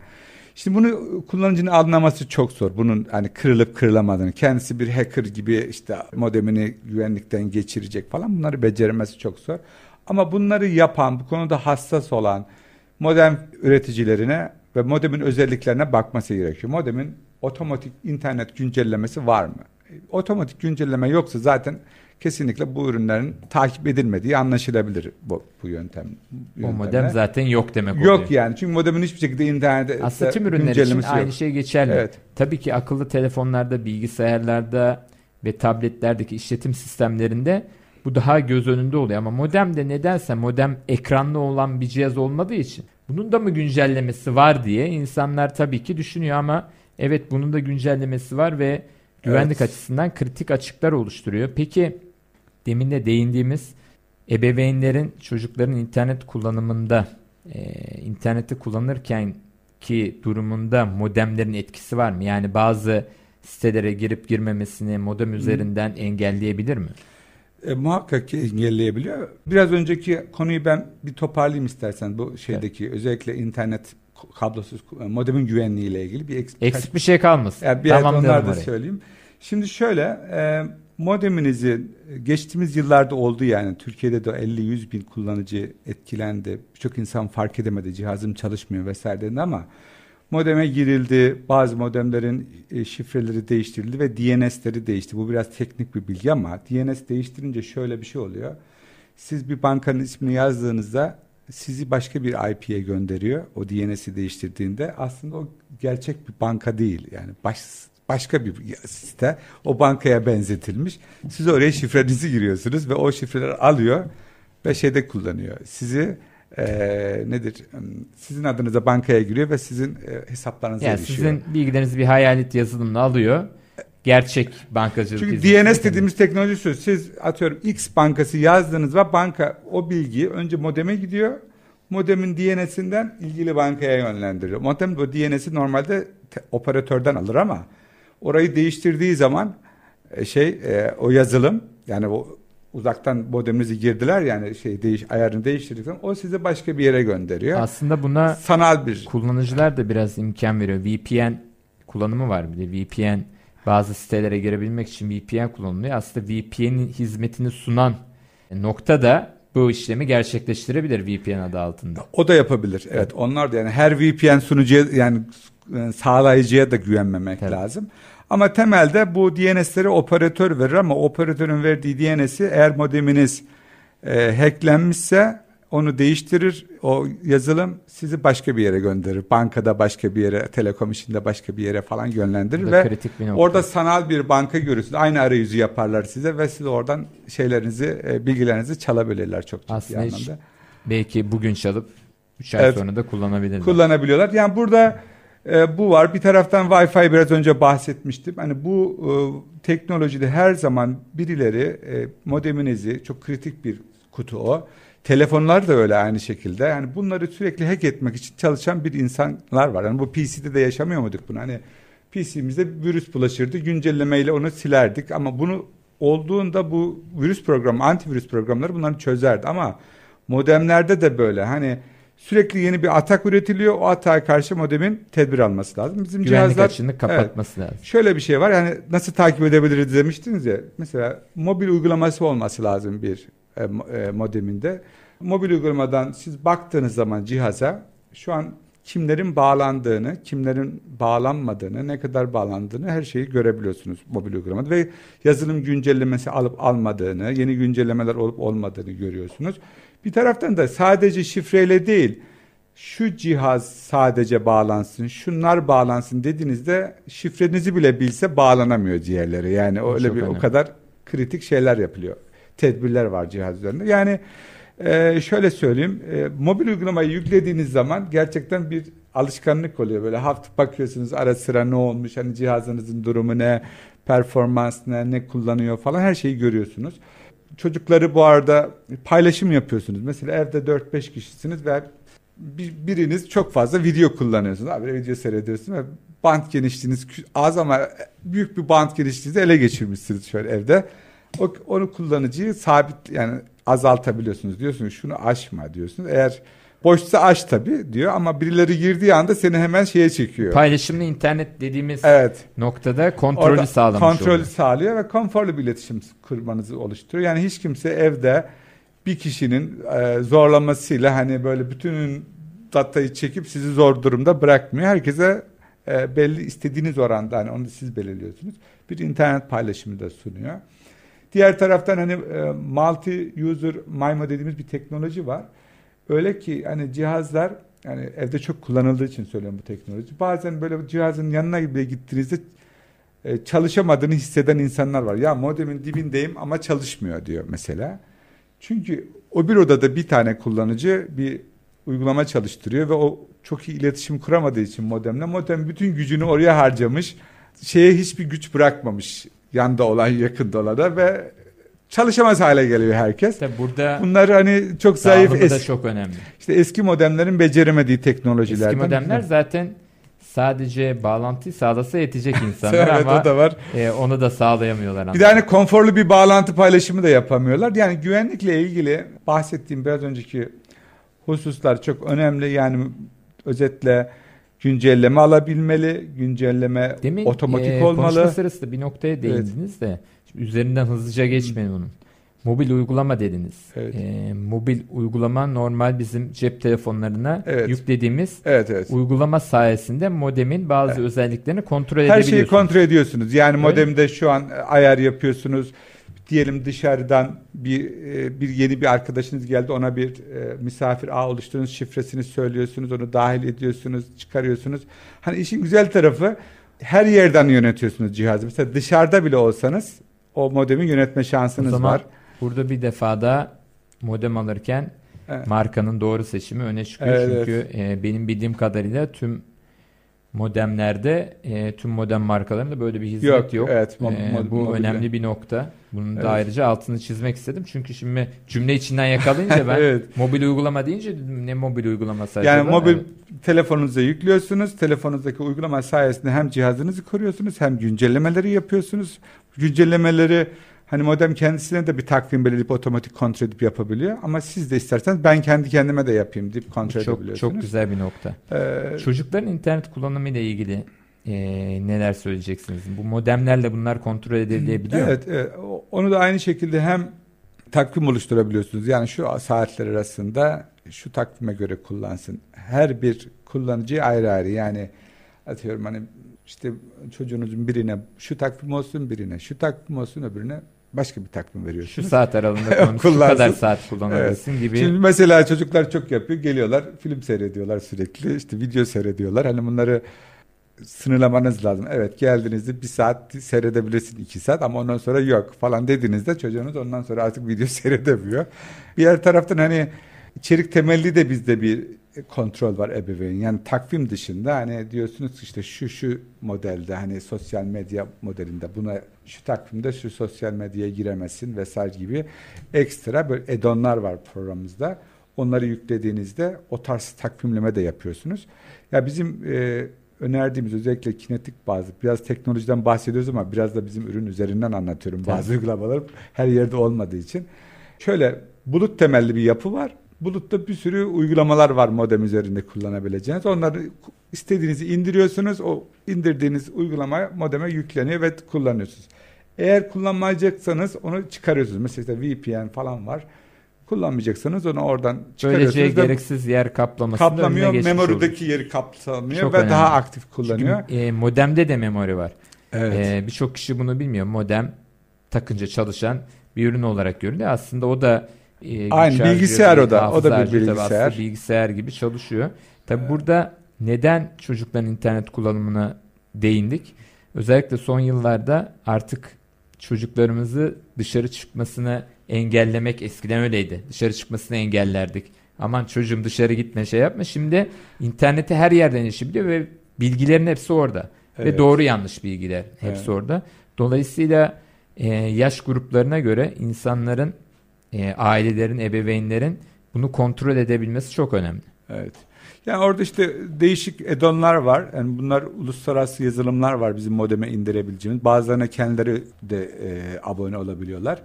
Şimdi bunu kullanıcının anlaması çok zor. Bunun hani kırılıp kırılamadığını, kendisi bir hacker gibi işte modemini güvenlikten geçirecek falan bunları beceremesi çok zor. Ama bunları yapan, bu konuda hassas olan modem üreticilerine ve modemin özelliklerine bakması gerekiyor. Modemin otomatik internet güncellemesi var mı? Otomatik güncelleme yoksa zaten kesinlikle bu ürünlerin takip edilmediği anlaşılabilir bu, bu yöntem. O modem zaten yok demek oluyor. Yok yani çünkü modemin hiçbir şekilde internette Aslında tüm ürünler için yok. aynı şey geçerli. Evet. Tabii ki akıllı telefonlarda, bilgisayarlarda ve tabletlerdeki işletim sistemlerinde bu daha göz önünde oluyor ama modem de nedense modem ekranlı olan bir cihaz olmadığı için bunun da mı güncellemesi var diye insanlar tabii ki düşünüyor ama evet bunun da güncellemesi var ve güvenlik evet. açısından kritik açıklar oluşturuyor. Peki demin de değindiğimiz ebeveynlerin çocukların internet kullanımında e, interneti kullanırken ki durumunda modemlerin etkisi var mı? Yani bazı sitelere girip girmemesini modem üzerinden hmm. engelleyebilir mi? E, muhakkak ki engelleyebiliyor. Biraz önceki konuyu ben bir toparlayayım istersen bu şeydeki evet. özellikle internet kablosuz e, modemin güvenliği ile ilgili bir eksik, eksik bir şey kalmasın. Yani bir tamam onlar da söyleyeyim. Şimdi şöyle e, modeminizi geçtiğimiz yıllarda oldu yani Türkiye'de de 50-100 bin kullanıcı etkilendi. Birçok insan fark edemedi cihazım çalışmıyor vesaire dedi ama Modeme girildi, bazı modemlerin e, şifreleri değiştirildi ve DNS'leri değişti. Bu biraz teknik bir bilgi ama DNS değiştirince şöyle bir şey oluyor. Siz bir bankanın ismini yazdığınızda sizi başka bir IP'ye gönderiyor. O DNS'i değiştirdiğinde aslında o gerçek bir banka değil. Yani baş, başka bir site o bankaya benzetilmiş. Siz oraya şifrenizi giriyorsunuz ve o şifreleri alıyor ve şeyde kullanıyor. Sizi e, nedir? Sizin adınıza bankaya giriyor ve sizin e, hesaplarınıza yani erişiyor. Sizin bilgilerinizi bir hayalet yazılımla alıyor. Gerçek bankacılık Çünkü DNS dediğimiz teknoloji şu. Siz atıyorum X bankası yazdığınız ve banka o bilgiyi önce modeme gidiyor. Modemin DNS'inden ilgili bankaya yönlendiriyor. Modem bu DNS'i normalde te- operatörden alır ama orayı değiştirdiği zaman e, şey e, o yazılım yani o uzaktan modeminizi girdiler yani şey değiş ayarını değiştirdikten o sizi başka bir yere gönderiyor. Aslında buna Sanal bir kullanıcılar da biraz imkan veriyor. VPN kullanımı var bir de VPN bazı sitelere girebilmek için VPN kullanılıyor. Aslında VPN hizmetini sunan nokta da bu işlemi gerçekleştirebilir VPN adı altında. O da yapabilir. Evet, onlar da yani her VPN sunucuya yani e, sağlayıcıya da güvenmemek Tabii. lazım. Ama temelde bu DNS'leri operatör verir ama operatörün verdiği DNS'i eğer modeminiz e, hacklenmişse onu değiştirir. O yazılım sizi başka bir yere gönderir. Bankada başka bir yere, telekom işinde başka bir yere falan yönlendirir ve kritik bir nokta. orada sanal bir banka görürsünüz. Aynı arayüzü yaparlar size ve siz oradan şeylerinizi, e, bilgilerinizi çalabilirler çok ciddi Aslında anlamda. belki bugün çalıp 3 ay Evet. sonra da kullanabilirler. kullanabiliyorlar. Yani burada e, bu var. Bir taraftan Wi-Fi biraz önce bahsetmiştim. Hani bu e, teknolojide her zaman birileri e, modeminizi çok kritik bir kutu o. Telefonlar da öyle aynı şekilde. Yani bunları sürekli hack etmek için çalışan bir insanlar var. Yani bu PC'de de yaşamıyor muyduk bunu? Hani PC'mizde virüs bulaşırdı. Güncellemeyle onu silerdik ama bunu olduğunda bu virüs programı, antivirüs programları bunları çözerdi ama modemlerde de böyle. Hani sürekli yeni bir atak üretiliyor. O atağa karşı modemin tedbir alması lazım. Bizim Güvenlik cihazlar açığını Evet. kapatması lazım. Şöyle bir şey var yani nasıl takip edebiliriz demiştiniz ya. Mesela mobil uygulaması olması lazım bir e, e, modeminde. Mobil uygulamadan siz baktığınız zaman cihaza şu an kimlerin bağlandığını, kimlerin bağlanmadığını, ne kadar bağlandığını her şeyi görebiliyorsunuz mobil uygulamada ve yazılım güncellemesi alıp almadığını, yeni güncellemeler olup olmadığını görüyorsunuz. Bir taraftan da sadece şifreyle değil, şu cihaz sadece bağlansın, şunlar bağlansın dediğinizde şifrenizi bile bilse bağlanamıyor diğerleri. Yani öyle çok bir o önemli. kadar kritik şeyler yapılıyor. Tedbirler var cihaz üzerinde. Yani e, şöyle söyleyeyim, e, mobil uygulamayı yüklediğiniz zaman gerçekten bir alışkanlık oluyor. Böyle hafta bakıyorsunuz ara sıra ne olmuş, hani cihazınızın durumu ne, performans ne, ne kullanıyor falan her şeyi görüyorsunuz. Çocukları bu arada paylaşım yapıyorsunuz. Mesela evde 4-5 kişisiniz ve bir, biriniz çok fazla video kullanıyorsunuz. Abi video seyrediyorsunuz ve bant genişliğiniz az ama büyük bir bant genişliğinizi ele geçirmişsiniz şöyle evde. O, onu kullanıcıyı sabit yani azaltabiliyorsunuz. Diyorsunuz şunu aşma diyorsunuz. Eğer boşsa aç tabii diyor ama birileri girdiği anda seni hemen şeye çekiyor. Paylaşımlı internet dediğimiz Evet. noktada kontrolü Orada sağlamış kontrolü oluyor. sağlıyor ve konforlu bir iletişim kurmanızı oluşturuyor. Yani hiç kimse evde bir kişinin e, zorlamasıyla hani böyle bütün datayı çekip sizi zor durumda bırakmıyor. Herkese e, belli istediğiniz oranda hani onu siz belirliyorsunuz. Bir internet paylaşımı da sunuyor. Diğer taraftan hani e, multi user MIMO dediğimiz bir teknoloji var. Öyle ki hani cihazlar yani evde çok kullanıldığı için söylüyorum bu teknoloji. Bazen böyle cihazın yanına bile gittiğinizde e, çalışamadığını hisseden insanlar var. Ya modemin dibindeyim ama çalışmıyor diyor mesela. Çünkü o bir odada bir tane kullanıcı bir uygulama çalıştırıyor ve o çok iyi iletişim kuramadığı için modemle modem bütün gücünü oraya harcamış. Şeye hiçbir güç bırakmamış yanda olan yakında olana ve çalışamaz hale geliyor herkes. Tabii burada Bunlar hani çok zayıf dağılımı da es- çok önemli. işte eski modemlerin beceremediği teknolojilerden. Eski modemler zaten sadece bağlantıyı sağlasa yetecek insanlar evet, ama o da var. e, onu da sağlayamıyorlar. Bir de hani konforlu bir bağlantı paylaşımı da yapamıyorlar. Yani güvenlikle ilgili bahsettiğim biraz önceki hususlar çok önemli. Yani özetle güncelleme alabilmeli, güncelleme Demin otomatik e, konuşma olmalı. sırasında bir noktaya değindiniz de şimdi üzerinden hızlıca geçmeyin onun. Mobil uygulama dediniz. Evet. E, mobil uygulama normal bizim cep telefonlarına Evet. yüklediğimiz Evet evet. uygulama sayesinde modemin bazı özelliklerini kontrol Her edebiliyorsunuz. şeyi kontrol ediyorsunuz. Yani Öyle. modemde şu an ayar yapıyorsunuz. Diyelim dışarıdan bir e, bir yeni bir arkadaşınız geldi ona bir e, misafir ağ oluşturunuz şifresini söylüyorsunuz onu dahil ediyorsunuz çıkarıyorsunuz. Hani işin güzel tarafı her yerden yönetiyorsunuz cihazı. Mesela dışarıda bile olsanız o modemi yönetme şansınız o zaman var. Burada bir defada modem alırken Evet. markanın doğru seçimi öne çıkıyor. Evet, Çünkü e, benim bildiğim kadarıyla tüm modemlerde e, tüm modem markalarında böyle bir hizmet yok. Yok, evet, E, bu mobilde. önemli bir nokta. Bunun Evet. da ayrıca altını çizmek istedim. Çünkü şimdi cümle içinden yakalayınca ben Evet. mobil uygulama deyince ne mobil uygulaması Yani acaba? mobil Evet. telefonunuza yüklüyorsunuz. Telefonunuzdaki uygulama sayesinde hem cihazınızı koruyorsunuz hem güncellemeleri yapıyorsunuz. Güncellemeleri hani modem kendisine de bir takvim belirleyip otomatik kontrol edip yapabiliyor. Ama siz de isterseniz ben kendi kendime de yapayım deyip kontrol çok edebiliyorsunuz. çok güzel bir nokta. Ee, Çocukların internet kullanımı ile ilgili e, neler söyleyeceksiniz? Bu modemlerle bunlar kontrol edilebiliyor mu? Evet, evet. Onu da aynı şekilde hem takvim oluşturabiliyorsunuz. Yani şu saatler arasında şu takvime göre kullansın. Her bir kullanıcı ayrı ayrı. Yani atıyorum hani işte çocuğunuzun birine şu takvim olsun birine, şu takvim olsun öbürüne başka bir takvim Şu veriyorsunuz. saat aralığında kullan- şu kadar saat kullanabilirsin gibi. Şimdi mesela çocuklar çok yapıyor. Geliyorlar film seyrediyorlar sürekli. işte video seyrediyorlar. Hani bunları sınırlamanız lazım. Evet geldiğinizde bir saat seyredebilirsin iki saat ama ondan sonra yok falan dediğinizde çocuğunuz ondan sonra artık video seyredemiyor. Diğer taraftan hani içerik temelli de bizde bir kontrol var ebeveyn. Yani takvim dışında hani diyorsunuz işte şu şu modelde hani sosyal medya modelinde buna şu takvimde şu sosyal medyaya giremezsin vesaire gibi ekstra böyle edonlar var programımızda. Onları yüklediğinizde o tarz takvimleme de yapıyorsunuz. Ya bizim e, önerdiğimiz özellikle kinetik bazı biraz teknolojiden bahsediyoruz ama biraz da bizim ürün üzerinden anlatıyorum bazı uygulamalar her yerde olmadığı için. Şöyle bulut temelli bir yapı var. Bulutta bir sürü uygulamalar var modem üzerinde kullanabileceğiniz. Onları istediğinizi indiriyorsunuz. O indirdiğiniz uygulama modeme yükleniyor ve kullanıyorsunuz. Eğer kullanmayacaksanız onu çıkarıyorsunuz. Mesela işte VPN falan var. Kullanmayacaksanız onu oradan Böylece çıkarıyorsunuz. ve gereksiz yer kaplamasını kaplamıyor. Memorideki yeri kapsamıyor Çok ve önemli. daha aktif olur. kullanıyor. Çünkü e, modemde de memori var. evet. E, Birçok kişi bunu bilmiyor. Modem takınca çalışan bir ürün olarak görülüyor. Aslında o da e, Aynı, bilgisayar o da. O da bir bilgisayar. bilgisayar gibi çalışıyor. Tabi burada neden çocukların internet kullanımına değindik? Özellikle son yıllarda artık çocuklarımızı dışarı çıkmasını engellemek eskiden öyleydi. Dışarı çıkmasını engellerdik. Aman çocuğum dışarı gitme şey yapma. Şimdi internete her yerden erişebiliyor ve bilgilerin hepsi orada. Ve Evet. doğru yanlış bilgiler hepsi Evet. orada. Dolayısıyla e, yaş gruplarına göre insanların, e, ailelerin, ebeveynlerin bunu kontrol edebilmesi çok önemli. Evet. Yani orada işte değişik edonlar var. Yani bunlar uluslararası yazılımlar var bizim modeme indirebileceğimiz. Bazılarına kendileri de e, abone olabiliyorlar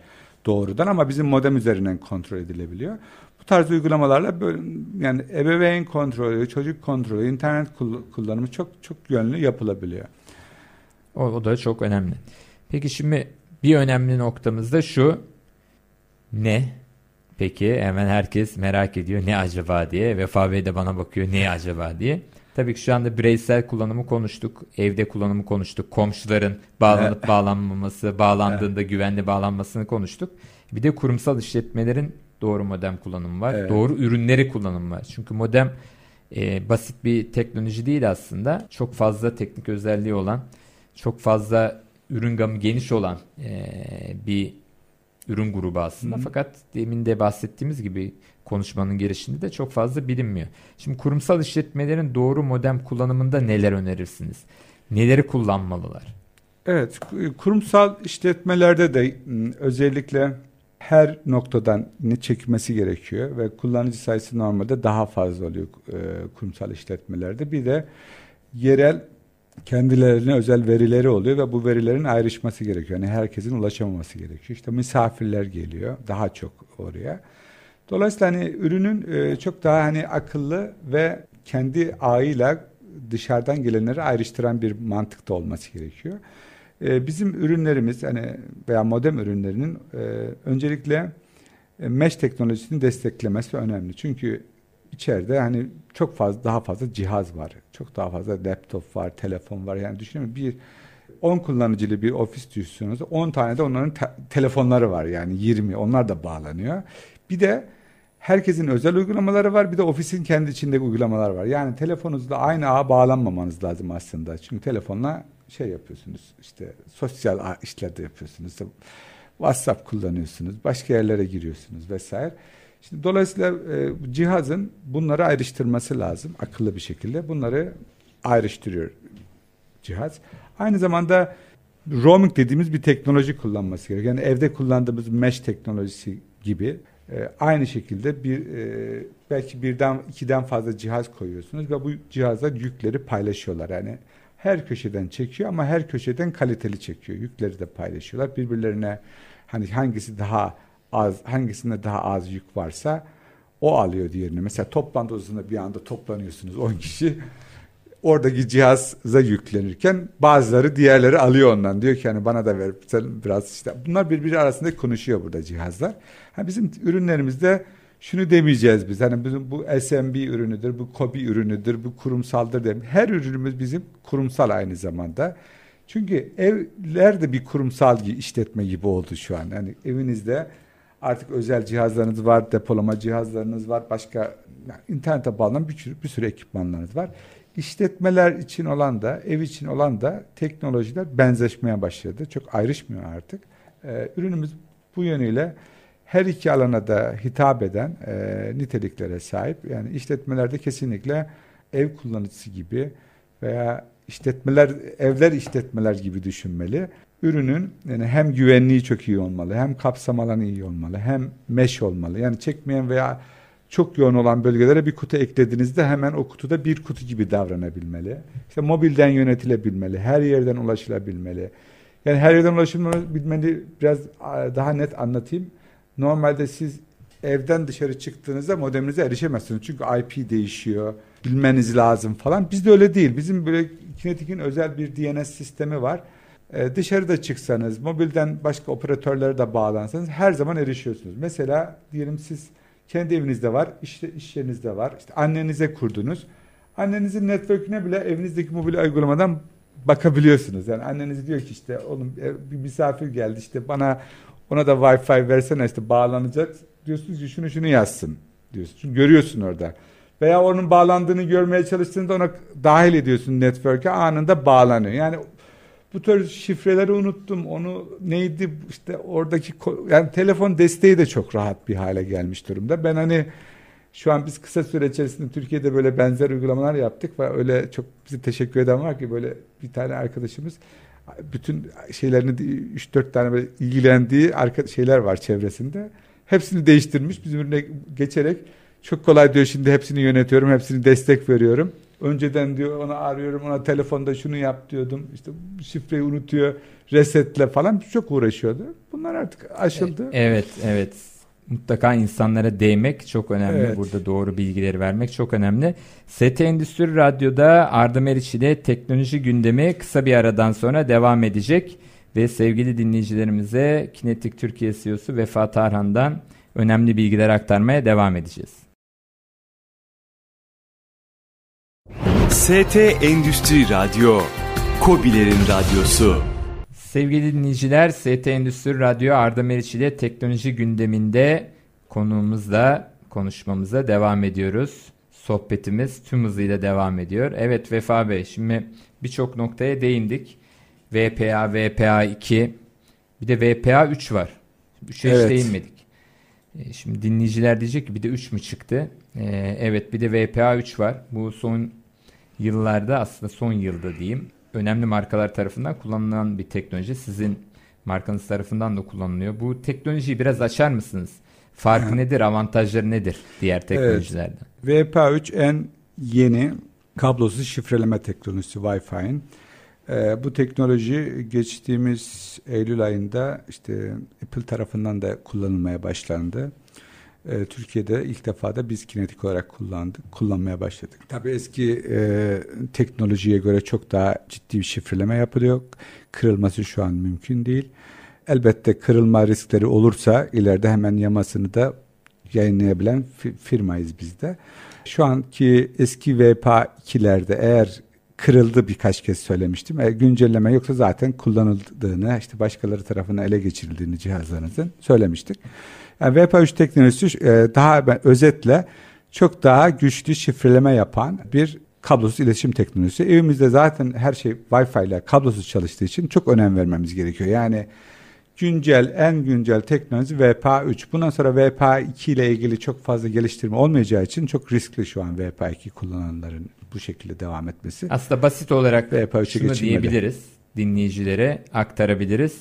doğrudan ama bizim modem üzerinden kontrol edilebiliyor. Bu tarz uygulamalarla böyle yani ebeveyn kontrolü, çocuk kontrolü, internet kull- kullanımı çok çok yönlü yapılabiliyor. O, o da çok önemli. Peki şimdi bir önemli noktamız da şu. Ne? Peki hemen herkes merak ediyor ne acaba diye. Vefa Bey de bana bakıyor ne acaba diye. Tabii ki şu anda bireysel kullanımı konuştuk. Evde kullanımı konuştuk. Komşuların bağlanıp bağlanmaması, bağlandığında güvenli bağlanmasını konuştuk. Bir de kurumsal işletmelerin doğru modem kullanımı var. Evet. Doğru ürünleri kullanımı var. Çünkü modem e, basit bir teknoloji değil aslında. Çok fazla teknik özelliği olan, çok fazla ürün gamı geniş olan e, bir ürün grubu aslında. Hı. Fakat demin de bahsettiğimiz gibi konuşmanın girişinde de çok fazla bilinmiyor. Şimdi kurumsal işletmelerin doğru modem kullanımında neler önerirsiniz? Neleri kullanmalılar? Evet, kurumsal işletmelerde de özellikle her noktadan ne çekilmesi gerekiyor ve kullanıcı sayısı normalde daha fazla oluyor kurumsal işletmelerde. Bir de yerel kendilerine özel verileri oluyor ve bu verilerin ayrışması gerekiyor. Yani herkesin ulaşamaması gerekiyor. İşte misafirler geliyor daha çok oraya. Dolayısıyla hani ürünün e, çok daha hani akıllı ve kendi ağıyla dışarıdan gelenleri ayrıştıran bir mantıkta olması gerekiyor. E, bizim ürünlerimiz hani veya modem ürünlerinin e, öncelikle mesh teknolojisini desteklemesi önemli. Çünkü içeride hani çok fazla daha fazla cihaz var. Çok daha fazla laptop var, telefon var. Yani düşünün bir 10 kullanıcılı bir ofis düşünüyorsunuz. 10 tane de onların te- telefonları var yani 20. Onlar da bağlanıyor. Bir de herkesin özel uygulamaları var. Bir de ofisin kendi içinde uygulamalar var. Yani telefonunuzla aynı ağa bağlanmamanız lazım aslında. Çünkü telefonla şey yapıyorsunuz. işte sosyal işlerde yapıyorsunuz. WhatsApp kullanıyorsunuz. Başka yerlere giriyorsunuz vesaire. Şimdi dolayısıyla e, cihazın bunları ayrıştırması lazım akıllı bir şekilde. Bunları ayrıştırıyor cihaz. Aynı zamanda roaming dediğimiz bir teknoloji kullanması gerekiyor. Yani evde kullandığımız mesh teknolojisi gibi e, aynı şekilde bir e, belki birden ikiden fazla cihaz koyuyorsunuz ve bu cihazlar yükleri paylaşıyorlar. Yani her köşeden çekiyor ama her köşeden kaliteli çekiyor. Yükleri de paylaşıyorlar. Birbirlerine hani hangisi daha az, hangisinde daha az yük varsa o alıyor diğerini. Mesela toplantı odasında bir anda toplanıyorsunuz 10 kişi. Oradaki cihaza yüklenirken bazıları diğerleri alıyor ondan. Diyor ki hani bana da ver biraz işte. Bunlar birbiri arasında konuşuyor burada cihazlar. Ha bizim ürünlerimizde şunu demeyeceğiz biz. Hani bizim bu SMB ürünüdür, bu KOBİ ürünüdür, bu kurumsaldır dem. Her ürünümüz bizim kurumsal aynı zamanda. Çünkü evler de bir kurumsal işletme gibi oldu şu an. Yani evinizde artık özel cihazlarınız var, depolama cihazlarınız var, başka yani internete bağlanan bir sürü, bir sürü ekipmanlarınız var. İşletmeler için olan da, ev için olan da teknolojiler benzeşmeye başladı. Çok ayrışmıyor artık. Ee, ürünümüz bu yönüyle her iki alana da hitap eden e, niteliklere sahip. Yani işletmelerde kesinlikle ev kullanıcısı gibi veya işletmeler, evler işletmeler gibi düşünmeli. Ürünün yani hem güvenliği çok iyi olmalı, hem kapsam alanı iyi olmalı, hem mesh olmalı. Yani çekmeyen veya çok yoğun olan bölgelere bir kutu eklediğinizde hemen o kutuda bir kutu gibi davranabilmeli. İşte mobilden yönetilebilmeli, her yerden ulaşılabilmeli. Yani her yerden ulaşılabilmeli biraz daha net anlatayım. Normalde siz evden dışarı çıktığınızda modeminize erişemezsiniz. Çünkü IP değişiyor. Bilmeniz lazım falan. Bizde öyle değil. Bizim böyle Kinetic'in özel bir DNS sistemi var. Ee, dışarıda çıksanız, mobilden başka operatörlere de bağlansanız her zaman erişiyorsunuz. Mesela diyelim siz kendi evinizde var, işte iş yerinizde var. İşte annenize kurdunuz. Annenizin network'üne bile evinizdeki mobil uygulamadan bakabiliyorsunuz. Yani anneniz diyor ki işte oğlum bir misafir geldi işte bana ona da Wi-Fi versene işte bağlanacak. Diyorsunuz ki şunu şunu yazsın diyorsun. Çünkü görüyorsun orada. Veya onun bağlandığını görmeye çalıştığında ona dahil ediyorsun network'e anında bağlanıyor. Yani bu tür şifreleri unuttum. Onu neydi işte oradaki yani telefon desteği de çok rahat bir hale gelmiş durumda. Ben hani şu an biz kısa süre içerisinde Türkiye'de böyle benzer uygulamalar yaptık ve öyle çok bize teşekkür eden var ki böyle bir tane arkadaşımız bütün şeylerini 3-4 tane böyle ilgilendiği arka şeyler var çevresinde. Hepsini değiştirmiş. Bizim ürüne geçerek çok kolay diyor şimdi hepsini yönetiyorum, hepsini destek veriyorum. Önceden diyor ona arıyorum, ona telefonda şunu yap diyordum. İşte şifreyi unutuyor, resetle falan çok uğraşıyordu. Bunlar artık aşıldı. E, evet, evet. Mutlaka insanlara değmek çok önemli. Evet. Burada doğru bilgileri vermek çok önemli. ST Endüstri Radyo'da Arda Meriç ile teknoloji gündemi kısa bir aradan sonra devam edecek. Ve sevgili dinleyicilerimize Kinetik Türkiye CEO'su Vefa Tarhan'dan önemli bilgiler aktarmaya devam edeceğiz. ST Endüstri Radyo, Kobilerin Radyosu. Sevgili dinleyiciler, ST Endüstri Radyo Arda Meriç ile teknoloji gündeminde konuğumuzla konuşmamıza devam ediyoruz. Sohbetimiz tüm hızıyla devam ediyor. Evet Vefa Bey, şimdi birçok noktaya değindik. VPA, VPA 2, bir de VPA 3 var. 3'e evet. hiç değinmedik. E, şimdi dinleyiciler diyecek ki bir de 3 mü çıktı? Ee, evet bir de VPA 3 var. Bu son yıllarda aslında son yılda diyeyim önemli markalar tarafından kullanılan bir teknoloji. Sizin markanız tarafından da kullanılıyor. Bu teknolojiyi biraz açar mısınız? Farkı nedir, avantajları nedir diğer teknolojilerden? Evet. VPA3 en yeni kablosuz şifreleme teknolojisi Wi-Fi'nin. Ee, bu teknoloji geçtiğimiz Eylül ayında işte Apple tarafından da kullanılmaya başlandı e, Türkiye'de ilk defa da biz kinetik olarak kullandık, kullanmaya başladık. Tabii eski e, teknolojiye göre çok daha ciddi bir şifreleme yapılıyor. Kırılması şu an mümkün değil. Elbette kırılma riskleri olursa ileride hemen yamasını da yayınlayabilen firmayız biz de. Şu anki eski VPA 2'lerde eğer kırıldı birkaç kez söylemiştim. E, güncelleme yoksa zaten kullanıldığını, işte başkaları tarafından ele geçirildiğini cihazlarınızın söylemiştik. Yani VPA3 teknolojisi e, daha ben özetle çok daha güçlü şifreleme yapan bir kablosuz iletişim teknolojisi. Evimizde zaten her şey Wi-Fi ile kablosuz çalıştığı için çok önem vermemiz gerekiyor. Yani güncel, en güncel teknoloji VPA3. Bundan sonra VPA2 ile ilgili çok fazla geliştirme olmayacağı için çok riskli şu an VPA2 kullananların bu şekilde devam etmesi. Aslında basit olarak VPA3'e şunu geçilmeli. diyebiliriz. Dinleyicilere aktarabiliriz.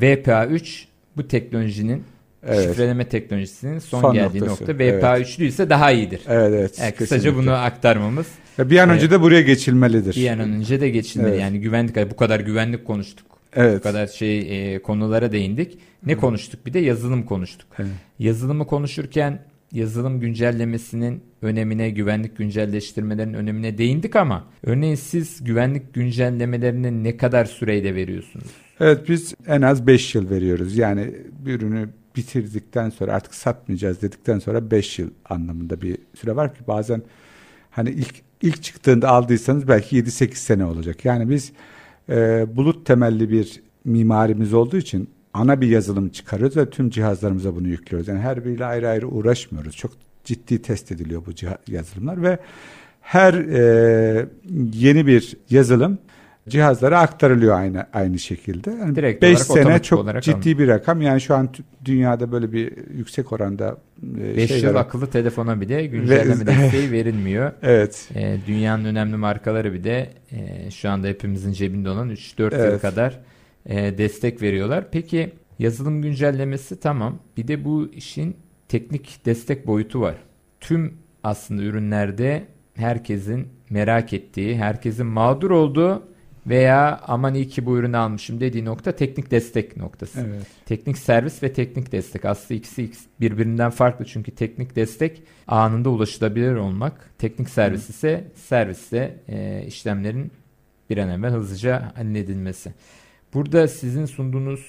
VPA3 bu teknolojinin Evet. şifreleme teknolojisinin son, Son geldiği noktası. nokta. VPA3'lü ise daha iyidir. Evet evet. Yani kısaca kesinlikle. bunu aktarmamız bir an önce de buraya geçilmelidir. bir an önce de geçilmeli. Evet. Yani güvenlik bu kadar güvenlik konuştuk. Evet. Bu kadar şey e, konulara değindik. Ne konuştuk? Bir de yazılım konuştuk. Evet. Yazılımı konuşurken yazılım güncellemesinin önemine, güvenlik güncelleştirmelerinin önemine değindik ama örneğin siz güvenlik güncellemelerini ne kadar süreyle veriyorsunuz? Evet biz en az 5 yıl veriyoruz. Yani bir ürünü bitirdikten sonra artık satmayacağız dedikten sonra 5 yıl anlamında bir süre var ki bazen hani ilk ilk çıktığında aldıysanız belki 7-8 sene olacak. Yani biz e, bulut temelli bir mimarimiz olduğu için ana bir yazılım çıkarıyoruz ve tüm cihazlarımıza bunu yüklüyoruz. Yani her biriyle ayrı ayrı uğraşmıyoruz. Çok ciddi test ediliyor bu ciha- yazılımlar ve her e, yeni bir yazılım cihazlara aktarılıyor aynı aynı şekilde. Yani Direkt 5 olarak, sene çok olarak ciddi bir rakam. Yani şu an dünyada böyle bir yüksek oranda e, 5 şeyler- yıl akıllı telefona bile güncelleme desteği verilmiyor. Evet. E, dünyanın önemli markaları bir de e, şu anda hepimizin cebinde olan 3-4 yıl Evet. kadar e, destek veriyorlar. Peki yazılım güncellemesi tamam. Bir de bu işin teknik destek boyutu var. Tüm aslında ürünlerde herkesin merak ettiği, herkesin mağdur olduğu veya aman iyi ki bu ürünü almışım dediği nokta teknik destek noktası. Evet. Teknik servis ve teknik destek. Aslında ikisi birbirinden farklı çünkü teknik destek anında ulaşılabilir olmak. Teknik servis ise serviste e, işlemlerin bir an evvel hızlıca halledilmesi. Burada sizin sunduğunuz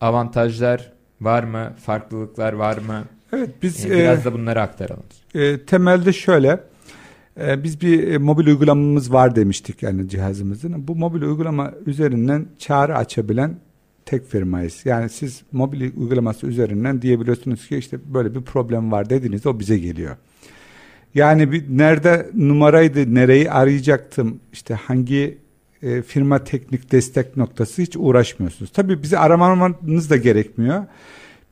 avantajlar var mı? Farklılıklar var mı? Evet biz E, biraz e, da bunları aktaralım. e, temelde şöyle e, biz bir e, mobil uygulamamız var demiştik yani cihazımızın. Bu mobil uygulama üzerinden çağrı açabilen tek firmayız. Yani siz mobil uygulaması üzerinden diyebiliyorsunuz ki işte böyle bir problem var dediğinizde o bize geliyor. Yani bir, nerede numaraydı, nereyi arayacaktım, işte hangi e, firma teknik destek noktası hiç uğraşmıyorsunuz. Tabii bizi aramanız da gerekmiyor.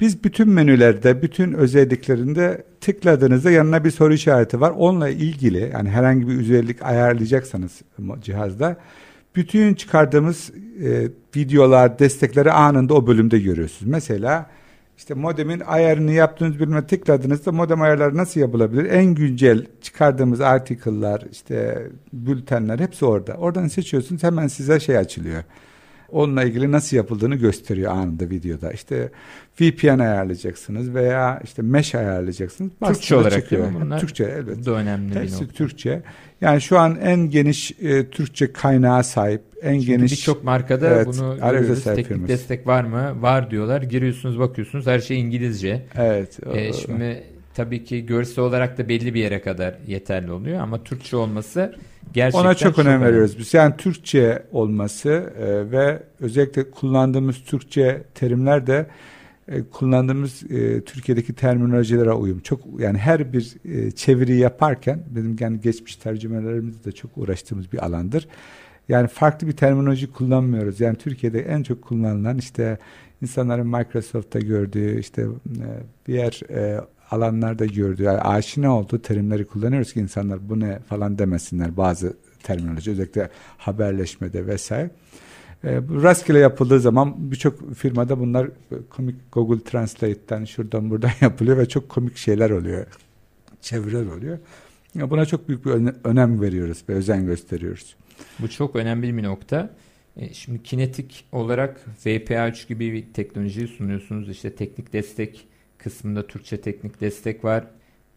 Biz bütün menülerde, bütün özelliklerinde tıkladığınızda yanına bir soru işareti var. Onunla ilgili yani herhangi bir özellik ayarlayacaksanız cihazda bütün çıkardığımız e, videolar, destekleri anında o bölümde görüyorsunuz. Mesela işte modemin ayarını yaptığınız bölüme tıkladığınızda modem ayarları nasıl yapılabilir? En güncel çıkardığımız article'lar, işte bültenler hepsi orada. Oradan seçiyorsunuz hemen size şey açılıyor. Onunla ilgili nasıl yapıldığını gösteriyor anında videoda. İşte VPN ayarlayacaksınız veya işte mesh ayarlayacaksınız. Türkçe olarak çıkıyor. değil mi bunlar? Türkçe elbette. Bu da önemli bir Hepsi nokta. Türkçe. Yani şu an en geniş e, Türkçe kaynağa sahip, en Çünkü geniş birçok markada Evet, bunu görüyoruz. Teknik firması. destek var mı? Var diyorlar. Giriyorsunuz bakıyorsunuz her şey İngilizce. Evet. E, o- şimdi tabii ki görsel olarak da belli bir yere kadar yeterli oluyor ama Türkçe olması gerçekten Ona çok, önem önemli. veriyoruz biz. Yani Türkçe olması e, ve özellikle kullandığımız Türkçe terimler de e, kullandığımız e, Türkiye'deki terminolojilere uyum. Çok yani her bir e, çeviri yaparken bizim yani geçmiş tercümelerimizde de çok uğraştığımız bir alandır. Yani farklı bir terminoloji kullanmıyoruz. Yani Türkiye'de en çok kullanılan işte insanların Microsoft'ta gördüğü işte e, diğer e, alanlarda gördüğü yani aşina olduğu terimleri kullanıyoruz ki insanlar bu ne falan demesinler bazı terminoloji özellikle haberleşmede vesaire. E, rastgele yapıldığı zaman birçok firmada bunlar komik Google Translate'ten şuradan buradan yapılıyor ve çok komik şeyler oluyor. Çeviriler oluyor. Ya Buna çok büyük bir öne- önem veriyoruz ve özen gösteriyoruz. Bu çok önemli bir nokta. E, Şimdi kinetik olarak VPA3 gibi bir teknolojiyi sunuyorsunuz. İşte teknik destek kısmında Türkçe teknik destek var.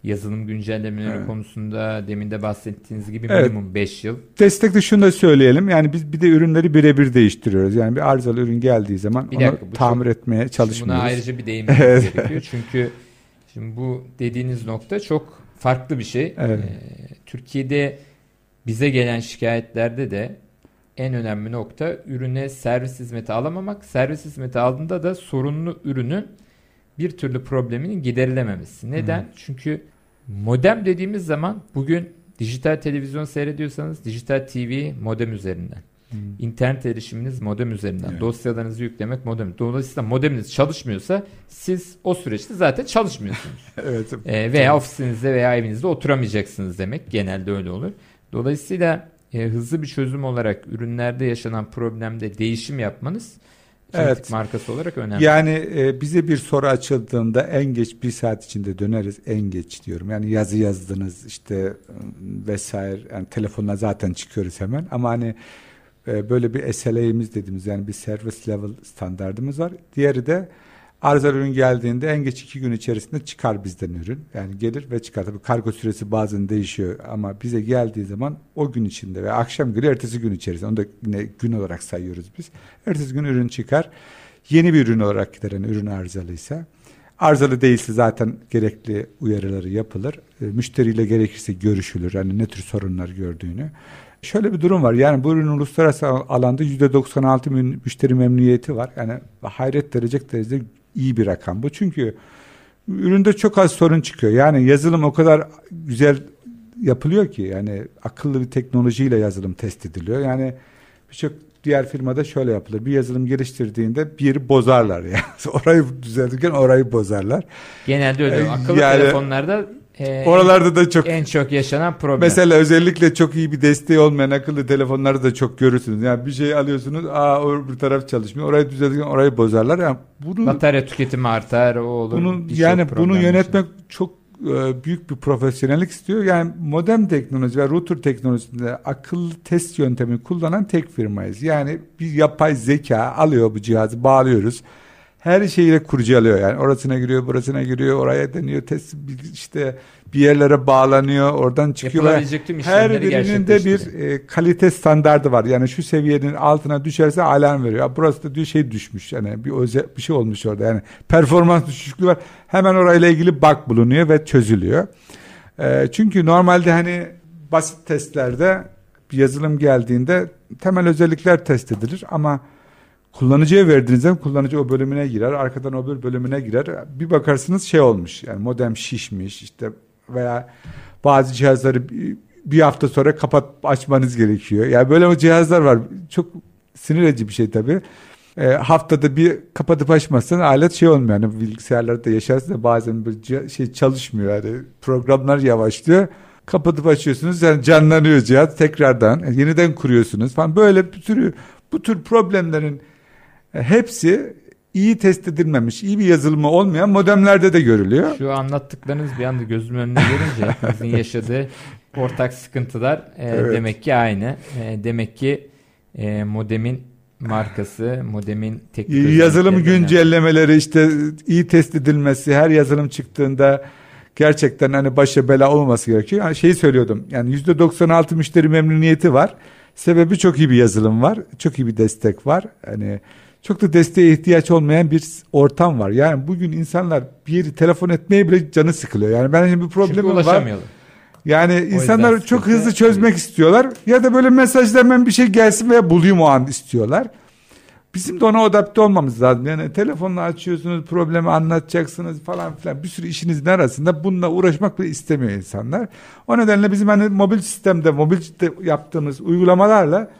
Yazılım güncellemeleri Evet. konusunda demin de bahsettiğiniz gibi Evet. minimum 5 yıl. Destekte şunu da söyleyelim. Yani biz bir de ürünleri birebir değiştiriyoruz. Yani bir arızalı ürün geldiği zaman Bir onu dakika, bu tamir etmeye Şimdi buna çalışmıyoruz. ayrıca bir değinmemiz Evet. gerekiyor. Çünkü şimdi bu dediğiniz nokta çok farklı bir şey. Evet. Ee, Türkiye'de bize gelen şikayetlerde de en önemli nokta ürüne servis hizmeti alamamak. Servis hizmeti aldığında da sorunlu ürünün bir türlü probleminin giderilememesi. Neden? Hmm. Çünkü modem dediğimiz zaman bugün dijital televizyon seyrediyorsanız dijital TV modem üzerinden. Hmm. İnternet erişiminiz modem üzerinden. Evet. Dosyalarınızı yüklemek modem. Dolayısıyla modeminiz çalışmıyorsa siz o süreçte zaten çalışmıyorsunuz. evet. Ee, veya ofisinizde veya evinizde oturamayacaksınız demek. Genelde öyle olur. Dolayısıyla e, hızlı bir çözüm olarak ürünlerde yaşanan problemde değişim yapmanız evet. markası olarak önemli. Yani e, bize bir soru açıldığında en geç bir saat içinde döneriz. En geç diyorum. Yani yazı yazdınız işte ıı, vesaire. Yani telefonla zaten çıkıyoruz hemen. Ama hani e, böyle bir SLA'miz dediğimiz yani bir service level standartımız var. Diğeri de Arızalı ürün geldiğinde en geç iki gün içerisinde çıkar bizden ürün. Yani gelir ve çıkar. Tabii kargo süresi bazen değişiyor ama bize geldiği zaman o gün içinde ve akşam günü ertesi gün içerisinde onu da yine gün olarak sayıyoruz biz. Ertesi gün ürün çıkar. Yeni bir ürün olarak gider yani ürün arızalıysa. Arızalı değilse zaten gerekli uyarıları yapılır. E, müşteriyle gerekirse görüşülür. Yani ne tür sorunlar gördüğünü. Şöyle bir durum var. Yani bu ürünün uluslararası alanda %96 müşteri memnuniyeti var. Yani hayret derecek derecede iyi bir rakam bu. Çünkü üründe çok az sorun çıkıyor. Yani yazılım o kadar güzel yapılıyor ki yani akıllı bir teknolojiyle yazılım test ediliyor. Yani birçok diğer firmada şöyle yapılır. Bir yazılım geliştirdiğinde bir bozarlar yani. orayı düzeltirken orayı bozarlar. Genelde öyle. Ee, akıllı yani, telefonlarda e, Oralarda da çok en çok yaşanan problem. Mesela özellikle çok iyi bir desteği olmayan akıllı telefonları da çok görürsünüz. Yani bir şey alıyorsunuz, aa bir taraf çalışmıyor. Orayı düzeltirken orayı bozarlar. Yani bunu batarya tüketimi artar, o olur. Bunu yani bunu yönetmek için. çok e, büyük bir profesyonellik istiyor. Yani modem teknoloji ve router teknolojisinde akıllı test yöntemi kullanan tek firmayız. Yani bir yapay zeka alıyor bu cihazı, bağlıyoruz her şeyiyle kurcalıyor yani. Orasına giriyor burasına giriyor oraya deniyor test işte bir yerlere bağlanıyor oradan çıkıyor. Her birinin de bir e, kalite standardı var. Yani şu seviyenin altına düşerse alarm veriyor. Burası da diyor şey düşmüş yani bir özel bir şey olmuş orada. Yani performans düşüklüğü var. Hemen orayla ilgili bug bulunuyor ve çözülüyor. E, çünkü normalde hani basit testlerde bir yazılım geldiğinde temel özellikler test edilir ama kullanıcıya verdiğinizde kullanıcı o bölümüne girer. Arkadan o bir bölümüne girer. Bir bakarsınız şey olmuş. Yani modem şişmiş işte veya bazı cihazları bir hafta sonra kapat açmanız gerekiyor. Yani böyle cihazlar var. Çok sinir edici bir şey tabii. E, haftada bir kapatıp açmazsan alet şey olmuyor. Yani bilgisayarlarda yaşarsın da bazen bir şey çalışmıyor. Yani programlar yavaşlıyor. Kapatıp açıyorsunuz yani canlanıyor cihaz tekrardan. Yani yeniden kuruyorsunuz falan. Böyle bir sürü bu tür problemlerin hepsi iyi test edilmemiş, iyi bir yazılımı olmayan modemlerde de görülüyor. Şu anlattıklarınız bir anda gözümün önüne gelince hepimizin yaşadığı ortak sıkıntılar e, evet. demek ki aynı. E, demek ki e, modemin markası, modemin teknik yazılım güncellemeleri işte iyi test edilmesi, her yazılım çıktığında gerçekten hani başa bela olmaması gerekiyor. Yani şeyi söylüyordum. Yani %96 müşteri memnuniyeti var. Sebebi çok iyi bir yazılım var. Çok iyi bir destek var. Hani çok da desteğe ihtiyaç olmayan bir ortam var. Yani bugün insanlar bir telefon etmeye bile canı sıkılıyor. Yani benim bir problemim var. Yani o insanlar çok hızlı çözmek istiyorlar ya da böyle mesajla hemen bir şey gelsin veya bulayım o an istiyorlar. Bizim de ona adapte olmamız lazım. Yani telefonla açıyorsunuz, problemi anlatacaksınız falan filan. Bir sürü işinizin arasında bununla uğraşmak bile istemiyor insanlar. O nedenle bizim hani mobil sistemde, mobil yaptığımız uygulamalarla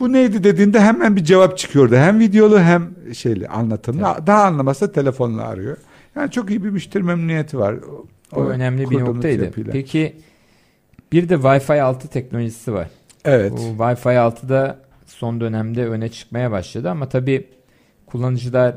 bu neydi dediğinde hemen bir cevap çıkıyordu. Hem videolu hem şeyli anlatımlı. Evet. Daha anlamazsa telefonla arıyor. Yani çok iyi bir müşteri memnuniyeti var. O, o önemli bir noktaydı. Yapıyla. Peki bir de Wi-Fi 6 teknolojisi var. Evet. Bu Wi-Fi 6 da son dönemde öne çıkmaya başladı ama tabii kullanıcılar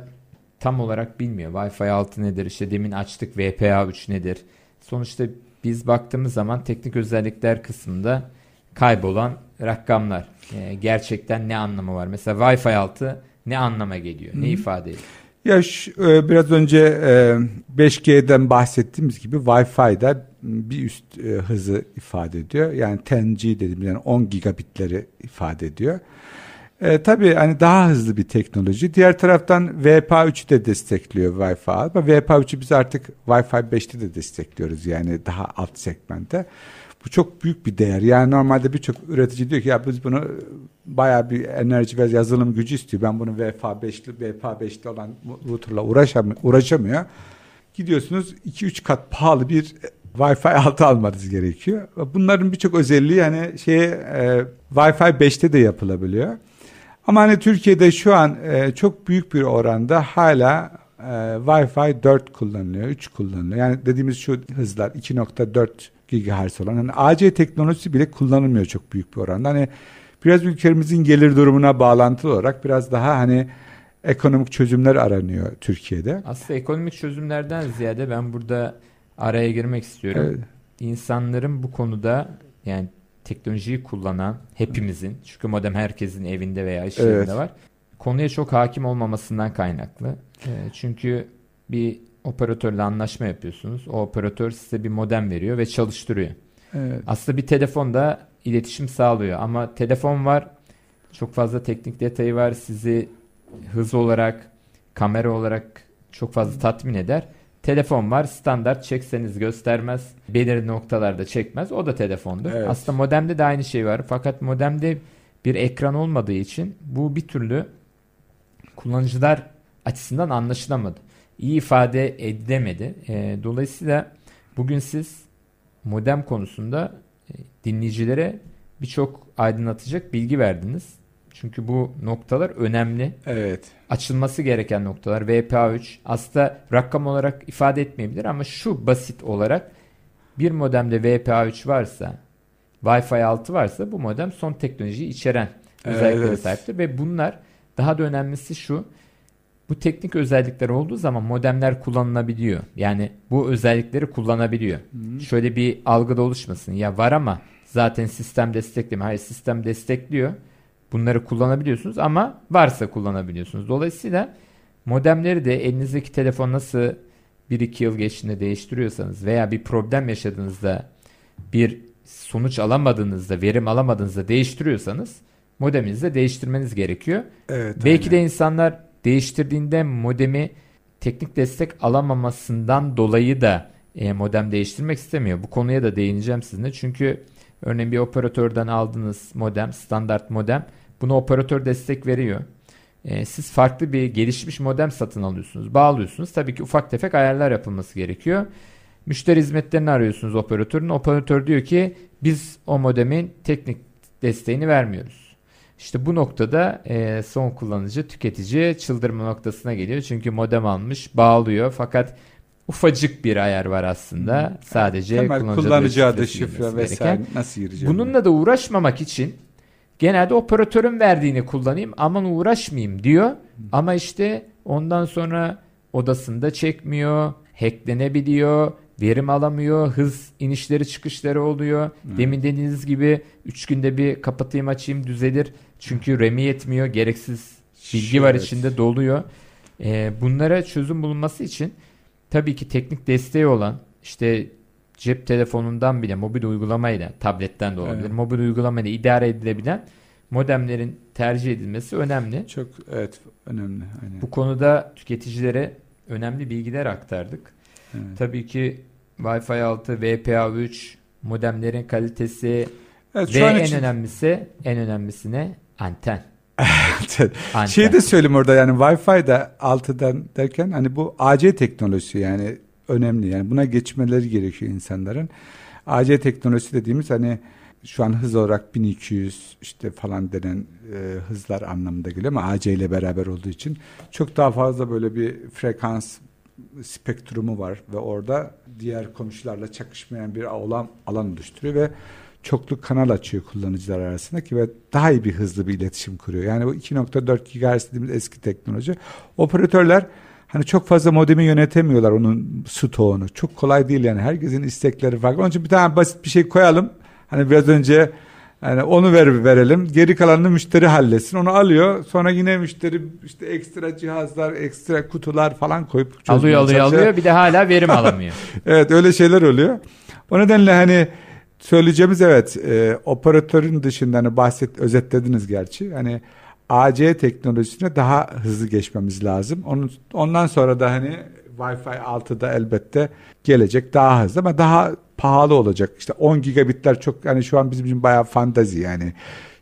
tam olarak bilmiyor. Wi-Fi 6 nedir? İşte demin açtık VPA 3 nedir? Sonuçta biz baktığımız zaman teknik özellikler kısmında kaybolan rakamlar. E, gerçekten ne anlamı var? Mesela Wi-Fi 6 ne anlama geliyor? Ne Hı. ifade ediyor? Ya şu, e, biraz önce e, 5G'den bahsettiğimiz gibi Wi-Fi'da bir üst e, hızı ifade ediyor. Yani 10G dediğimiz yani 10 gigabitleri ifade ediyor. E, tabii hani daha hızlı bir teknoloji. Diğer taraftan VPA3'ü de destekliyor Wi-Fi. Ama VPA3'ü biz artık Wi-Fi 5'te de destekliyoruz. Yani daha alt segmentte. Bu çok büyük bir değer. Yani normalde birçok üretici diyor ki ya biz bunu bayağı bir enerji ve yazılım gücü istiyor. Ben bunu VFA5'li VFA5'li olan router'la uğraşamıyor, uğraşamıyor. Gidiyorsunuz 2-3 kat pahalı bir Wi-Fi 6 almanız gerekiyor. Bunların birçok özelliği hani şeye e, Wi-Fi 5'te de yapılabiliyor. Ama hani Türkiye'de şu an e, çok büyük bir oranda hala e, Wi-Fi 4 kullanılıyor, 3 kullanılıyor. Yani dediğimiz şu hızlar 2.4 GHz olan hani AC teknolojisi bile kullanılmıyor çok büyük bir oranda. Hani biraz ülkemizin gelir durumuna bağlantılı olarak biraz daha hani ekonomik çözümler aranıyor Türkiye'de. Aslında ekonomik çözümlerden ziyade ben burada araya girmek istiyorum. Evet. İnsanların bu konuda yani teknolojiyi kullanan hepimizin çünkü modem herkesin evinde veya iş yerinde evet. var. Konuya çok hakim olmamasından kaynaklı. Çünkü bir operatörle anlaşma yapıyorsunuz. O operatör size bir modem veriyor ve çalıştırıyor. Evet. Aslında bir telefonda iletişim sağlıyor ama telefon var. Çok fazla teknik detayı var. Sizi hız olarak, kamera olarak çok fazla tatmin eder. Telefon var standart çekseniz göstermez. Belirli noktalarda çekmez. O da telefondur. Evet. Aslında modemde de aynı şey var. Fakat modemde bir ekran olmadığı için bu bir türlü kullanıcılar açısından anlaşılamadı. İyi ifade edilemedi. E, dolayısıyla bugün siz modem konusunda e, dinleyicilere birçok aydınlatacak bilgi verdiniz. Çünkü bu noktalar önemli. Evet. Açılması gereken noktalar. VPA3 aslında rakam olarak ifade etmeyebilir ama şu basit olarak bir modemde VPA3 varsa Wi-Fi 6 varsa bu modem son teknolojiyi içeren özelliklere evet. sahiptir ve bunlar daha da önemlisi şu bu teknik özellikler olduğu zaman modemler kullanılabiliyor. Yani bu özellikleri kullanabiliyor. Hı. Şöyle bir algıda oluşmasın. Ya var ama zaten sistem desteklemiyor. Hayır sistem destekliyor. Bunları kullanabiliyorsunuz ama varsa kullanabiliyorsunuz. Dolayısıyla modemleri de elinizdeki telefon nasıl 1-2 yıl geçtiğinde değiştiriyorsanız veya bir problem yaşadığınızda bir sonuç alamadığınızda, verim alamadığınızda değiştiriyorsanız modeminizi de değiştirmeniz gerekiyor. Evet, Belki aynen. de insanlar değiştirdiğinde modemi teknik destek alamamasından dolayı da e, modem değiştirmek istemiyor. Bu konuya da değineceğim sizinle. Çünkü örneğin bir operatörden aldığınız modem, standart modem Buna operatör destek veriyor. E, siz farklı bir gelişmiş modem satın alıyorsunuz, bağlıyorsunuz. Tabii ki ufak tefek ayarlar yapılması gerekiyor. Müşteri hizmetlerini arıyorsunuz operatörün. Operatör diyor ki biz o modemin teknik desteğini vermiyoruz. İşte bu noktada e, son kullanıcı, tüketici çıldırma noktasına geliyor. Çünkü modem almış, bağlıyor fakat ufacık bir ayar var aslında. Sadece Temel kullanıcı, adı, şifre vesaire nasıl gireceğim? Bununla da uğraşmamak için Genelde operatörün verdiğini kullanayım aman uğraşmayayım diyor. Ama işte ondan sonra odasında çekmiyor, hacklenebiliyor, verim alamıyor, hız inişleri çıkışları oluyor. Hmm. Demin dediğiniz gibi 3 günde bir kapatayım açayım düzelir. Çünkü RAM'i yetmiyor, gereksiz bilgi evet. var içinde doluyor. Ee, bunlara çözüm bulunması için tabii ki teknik desteği olan işte cep telefonundan bile mobil uygulamayla tabletten de olabilir. Evet. Mobil uygulamayla idare edilebilen modemlerin tercih edilmesi önemli. Çok evet önemli. Aynen. Bu konuda tüketicilere önemli bilgiler aktardık. Evet. Tabii ki Wi-Fi 6, VPA3 modemlerin kalitesi evet, ve en için... önemlisi en önemlisine anten. anten. Şeyi de söyleyeyim orada yani Wi-Fi'de 6'dan derken hani bu AC teknolojisi yani önemli. Yani buna geçmeleri gerekiyor insanların. AC teknolojisi dediğimiz hani şu an hız olarak 1200 işte falan denen e, hızlar anlamında geliyor ama AC ile beraber olduğu için çok daha fazla böyle bir frekans spektrumu var ve orada diğer komşularla çakışmayan bir alan, alan oluşturuyor ve çoklu kanal açıyor kullanıcılar arasında ki ve daha iyi bir hızlı bir iletişim kuruyor. Yani bu 2.4 GHz dediğimiz eski teknoloji. Operatörler Hani çok fazla modemi yönetemiyorlar onun stoğunu. Çok kolay değil yani. Herkesin istekleri farklı. Onun için bir tane basit bir şey koyalım. Hani biraz önce yani onu ver verelim. Geri kalanını müşteri halletsin. Onu alıyor. Sonra yine müşteri işte ekstra cihazlar, ekstra kutular falan koyup alıyor alıyor çalışıyor. alıyor. Bir de hala verim alamıyor. evet öyle şeyler oluyor. O nedenle hani söyleyeceğimiz evet e, operatörün dışında hani bahset özetlediniz gerçi. Hani AC teknolojisine daha hızlı geçmemiz lazım. Onun, ondan sonra da hani Wi-Fi 6'da elbette gelecek daha hızlı ama daha pahalı olacak. İşte 10 gigabitler çok yani şu an bizim için bayağı fantazi yani.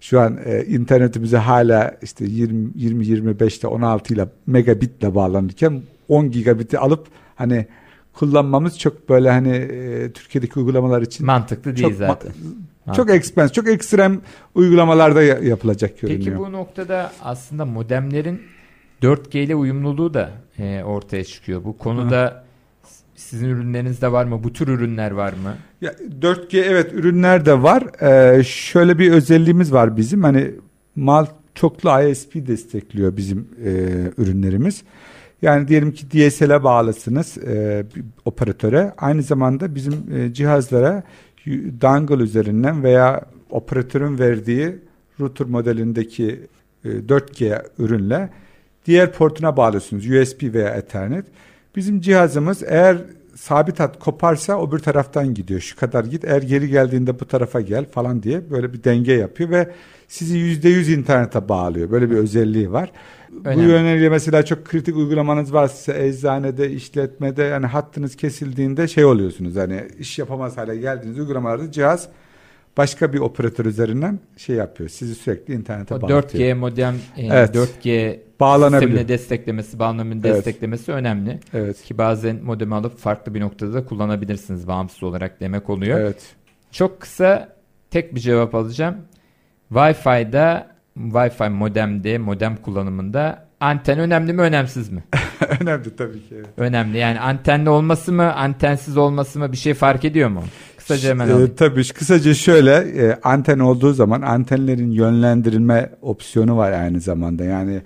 Şu an e, internetimize hala işte 20 20 25'te 16 ile megabitle bağlanırken 10 gigabiti alıp hani kullanmamız çok böyle hani e, Türkiye'deki uygulamalar için mantıklı değil çok zaten. Ma- çok expense, çok ekstrem uygulamalarda ya- yapılacak görünüyor. Peki bu noktada aslında modemlerin 4G ile uyumluluğu da e, ortaya çıkıyor. Bu konuda sizin ürünlerinizde var mı? Bu tür ürünler var mı? Ya 4G evet ürünler de var. Ee, şöyle bir özelliğimiz var bizim. Hani mal çoklu ISP destekliyor bizim e, ürünlerimiz. Yani diyelim ki DSL'e bağlısınız e, bir operatöre. Aynı zamanda bizim e, cihazlara dongle üzerinden veya operatörün verdiği router modelindeki e, 4G ürünle diğer portuna bağlıyorsunuz. USB veya Ethernet. Bizim cihazımız eğer sabit hat koparsa öbür taraftan gidiyor. Şu kadar git. Eğer geri geldiğinde bu tarafa gel falan diye böyle bir denge yapıyor ve sizi yüzde yüz internete bağlıyor. Böyle bir özelliği var. Bu Önemli. yönüyle mesela çok kritik uygulamanız varsa eczanede, işletmede yani hattınız kesildiğinde şey oluyorsunuz. Hani iş yapamaz hale geldiğiniz uygulamalarda cihaz başka bir operatör üzerinden şey yapıyor. Sizi sürekli internete O bağlatıyor. 4G modem e, Evet. 4G Bağlanabiliyor. sistemine desteklemesi, bağlamını Evet. desteklemesi önemli. Evet. Ki bazen modemi alıp farklı bir noktada da kullanabilirsiniz bağımsız olarak demek oluyor. Evet. Çok kısa tek bir cevap alacağım. Wi-Fi'da, Wi-Fi modemde, modem kullanımında anten önemli mi önemsiz mi? Önemli tabii ki. evet. önemli. Yani antenli olması mı, antensiz olması mı bir şey fark ediyor mu? Kısaca hemen alayım. tabii kısaca şöyle e, anten olduğu zaman antenlerin yönlendirilme opsiyonu var aynı zamanda. Yani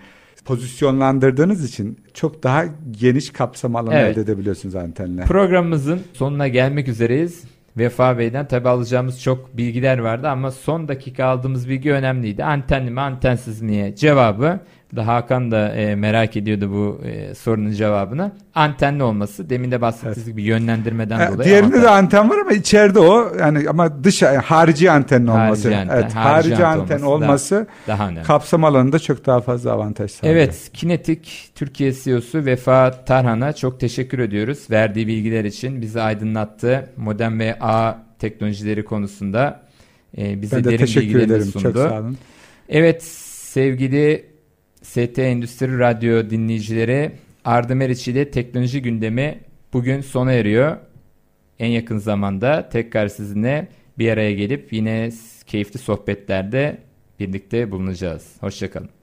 pozisyonlandırdığınız için çok daha geniş kapsam alanı Evet. elde edebiliyorsunuz antenle. Programımızın sonuna gelmek üzereyiz. Vefa Bey'den tabi alacağımız çok bilgiler vardı ama son dakika aldığımız bilgi önemliydi. Antenli mi antensiz miye cevabı da Hakan da e, merak ediyordu bu e, sorunun cevabını. Antenli olması demin de bahsettiğiniz gibi yönlendirmeden Ha, dolayı. Diğerinde de anten var ama içeride o yani ama dış yani harici antenin olması. Harici anten, evet, harici harici anten olması olması daha önemli. kapsam alanında çok daha fazla avantaj sağlıyor. Evet, Kinetik Türkiye CEO'su Vefa Tarhan'a çok teşekkür ediyoruz. Verdiği bilgiler için bizi aydınlattı. Modem ve ağ teknolojileri konusunda e, bize Ben de derin teşekkür bilgilerini ederim. sundu. Çok sağ olun. Evet sevgili ST Endüstri Radyo dinleyicileri Arda Meriç ile teknoloji gündemi bugün sona eriyor. En yakın zamanda tekrar sizinle bir araya gelip yine keyifli sohbetlerde birlikte bulunacağız. Hoşçakalın.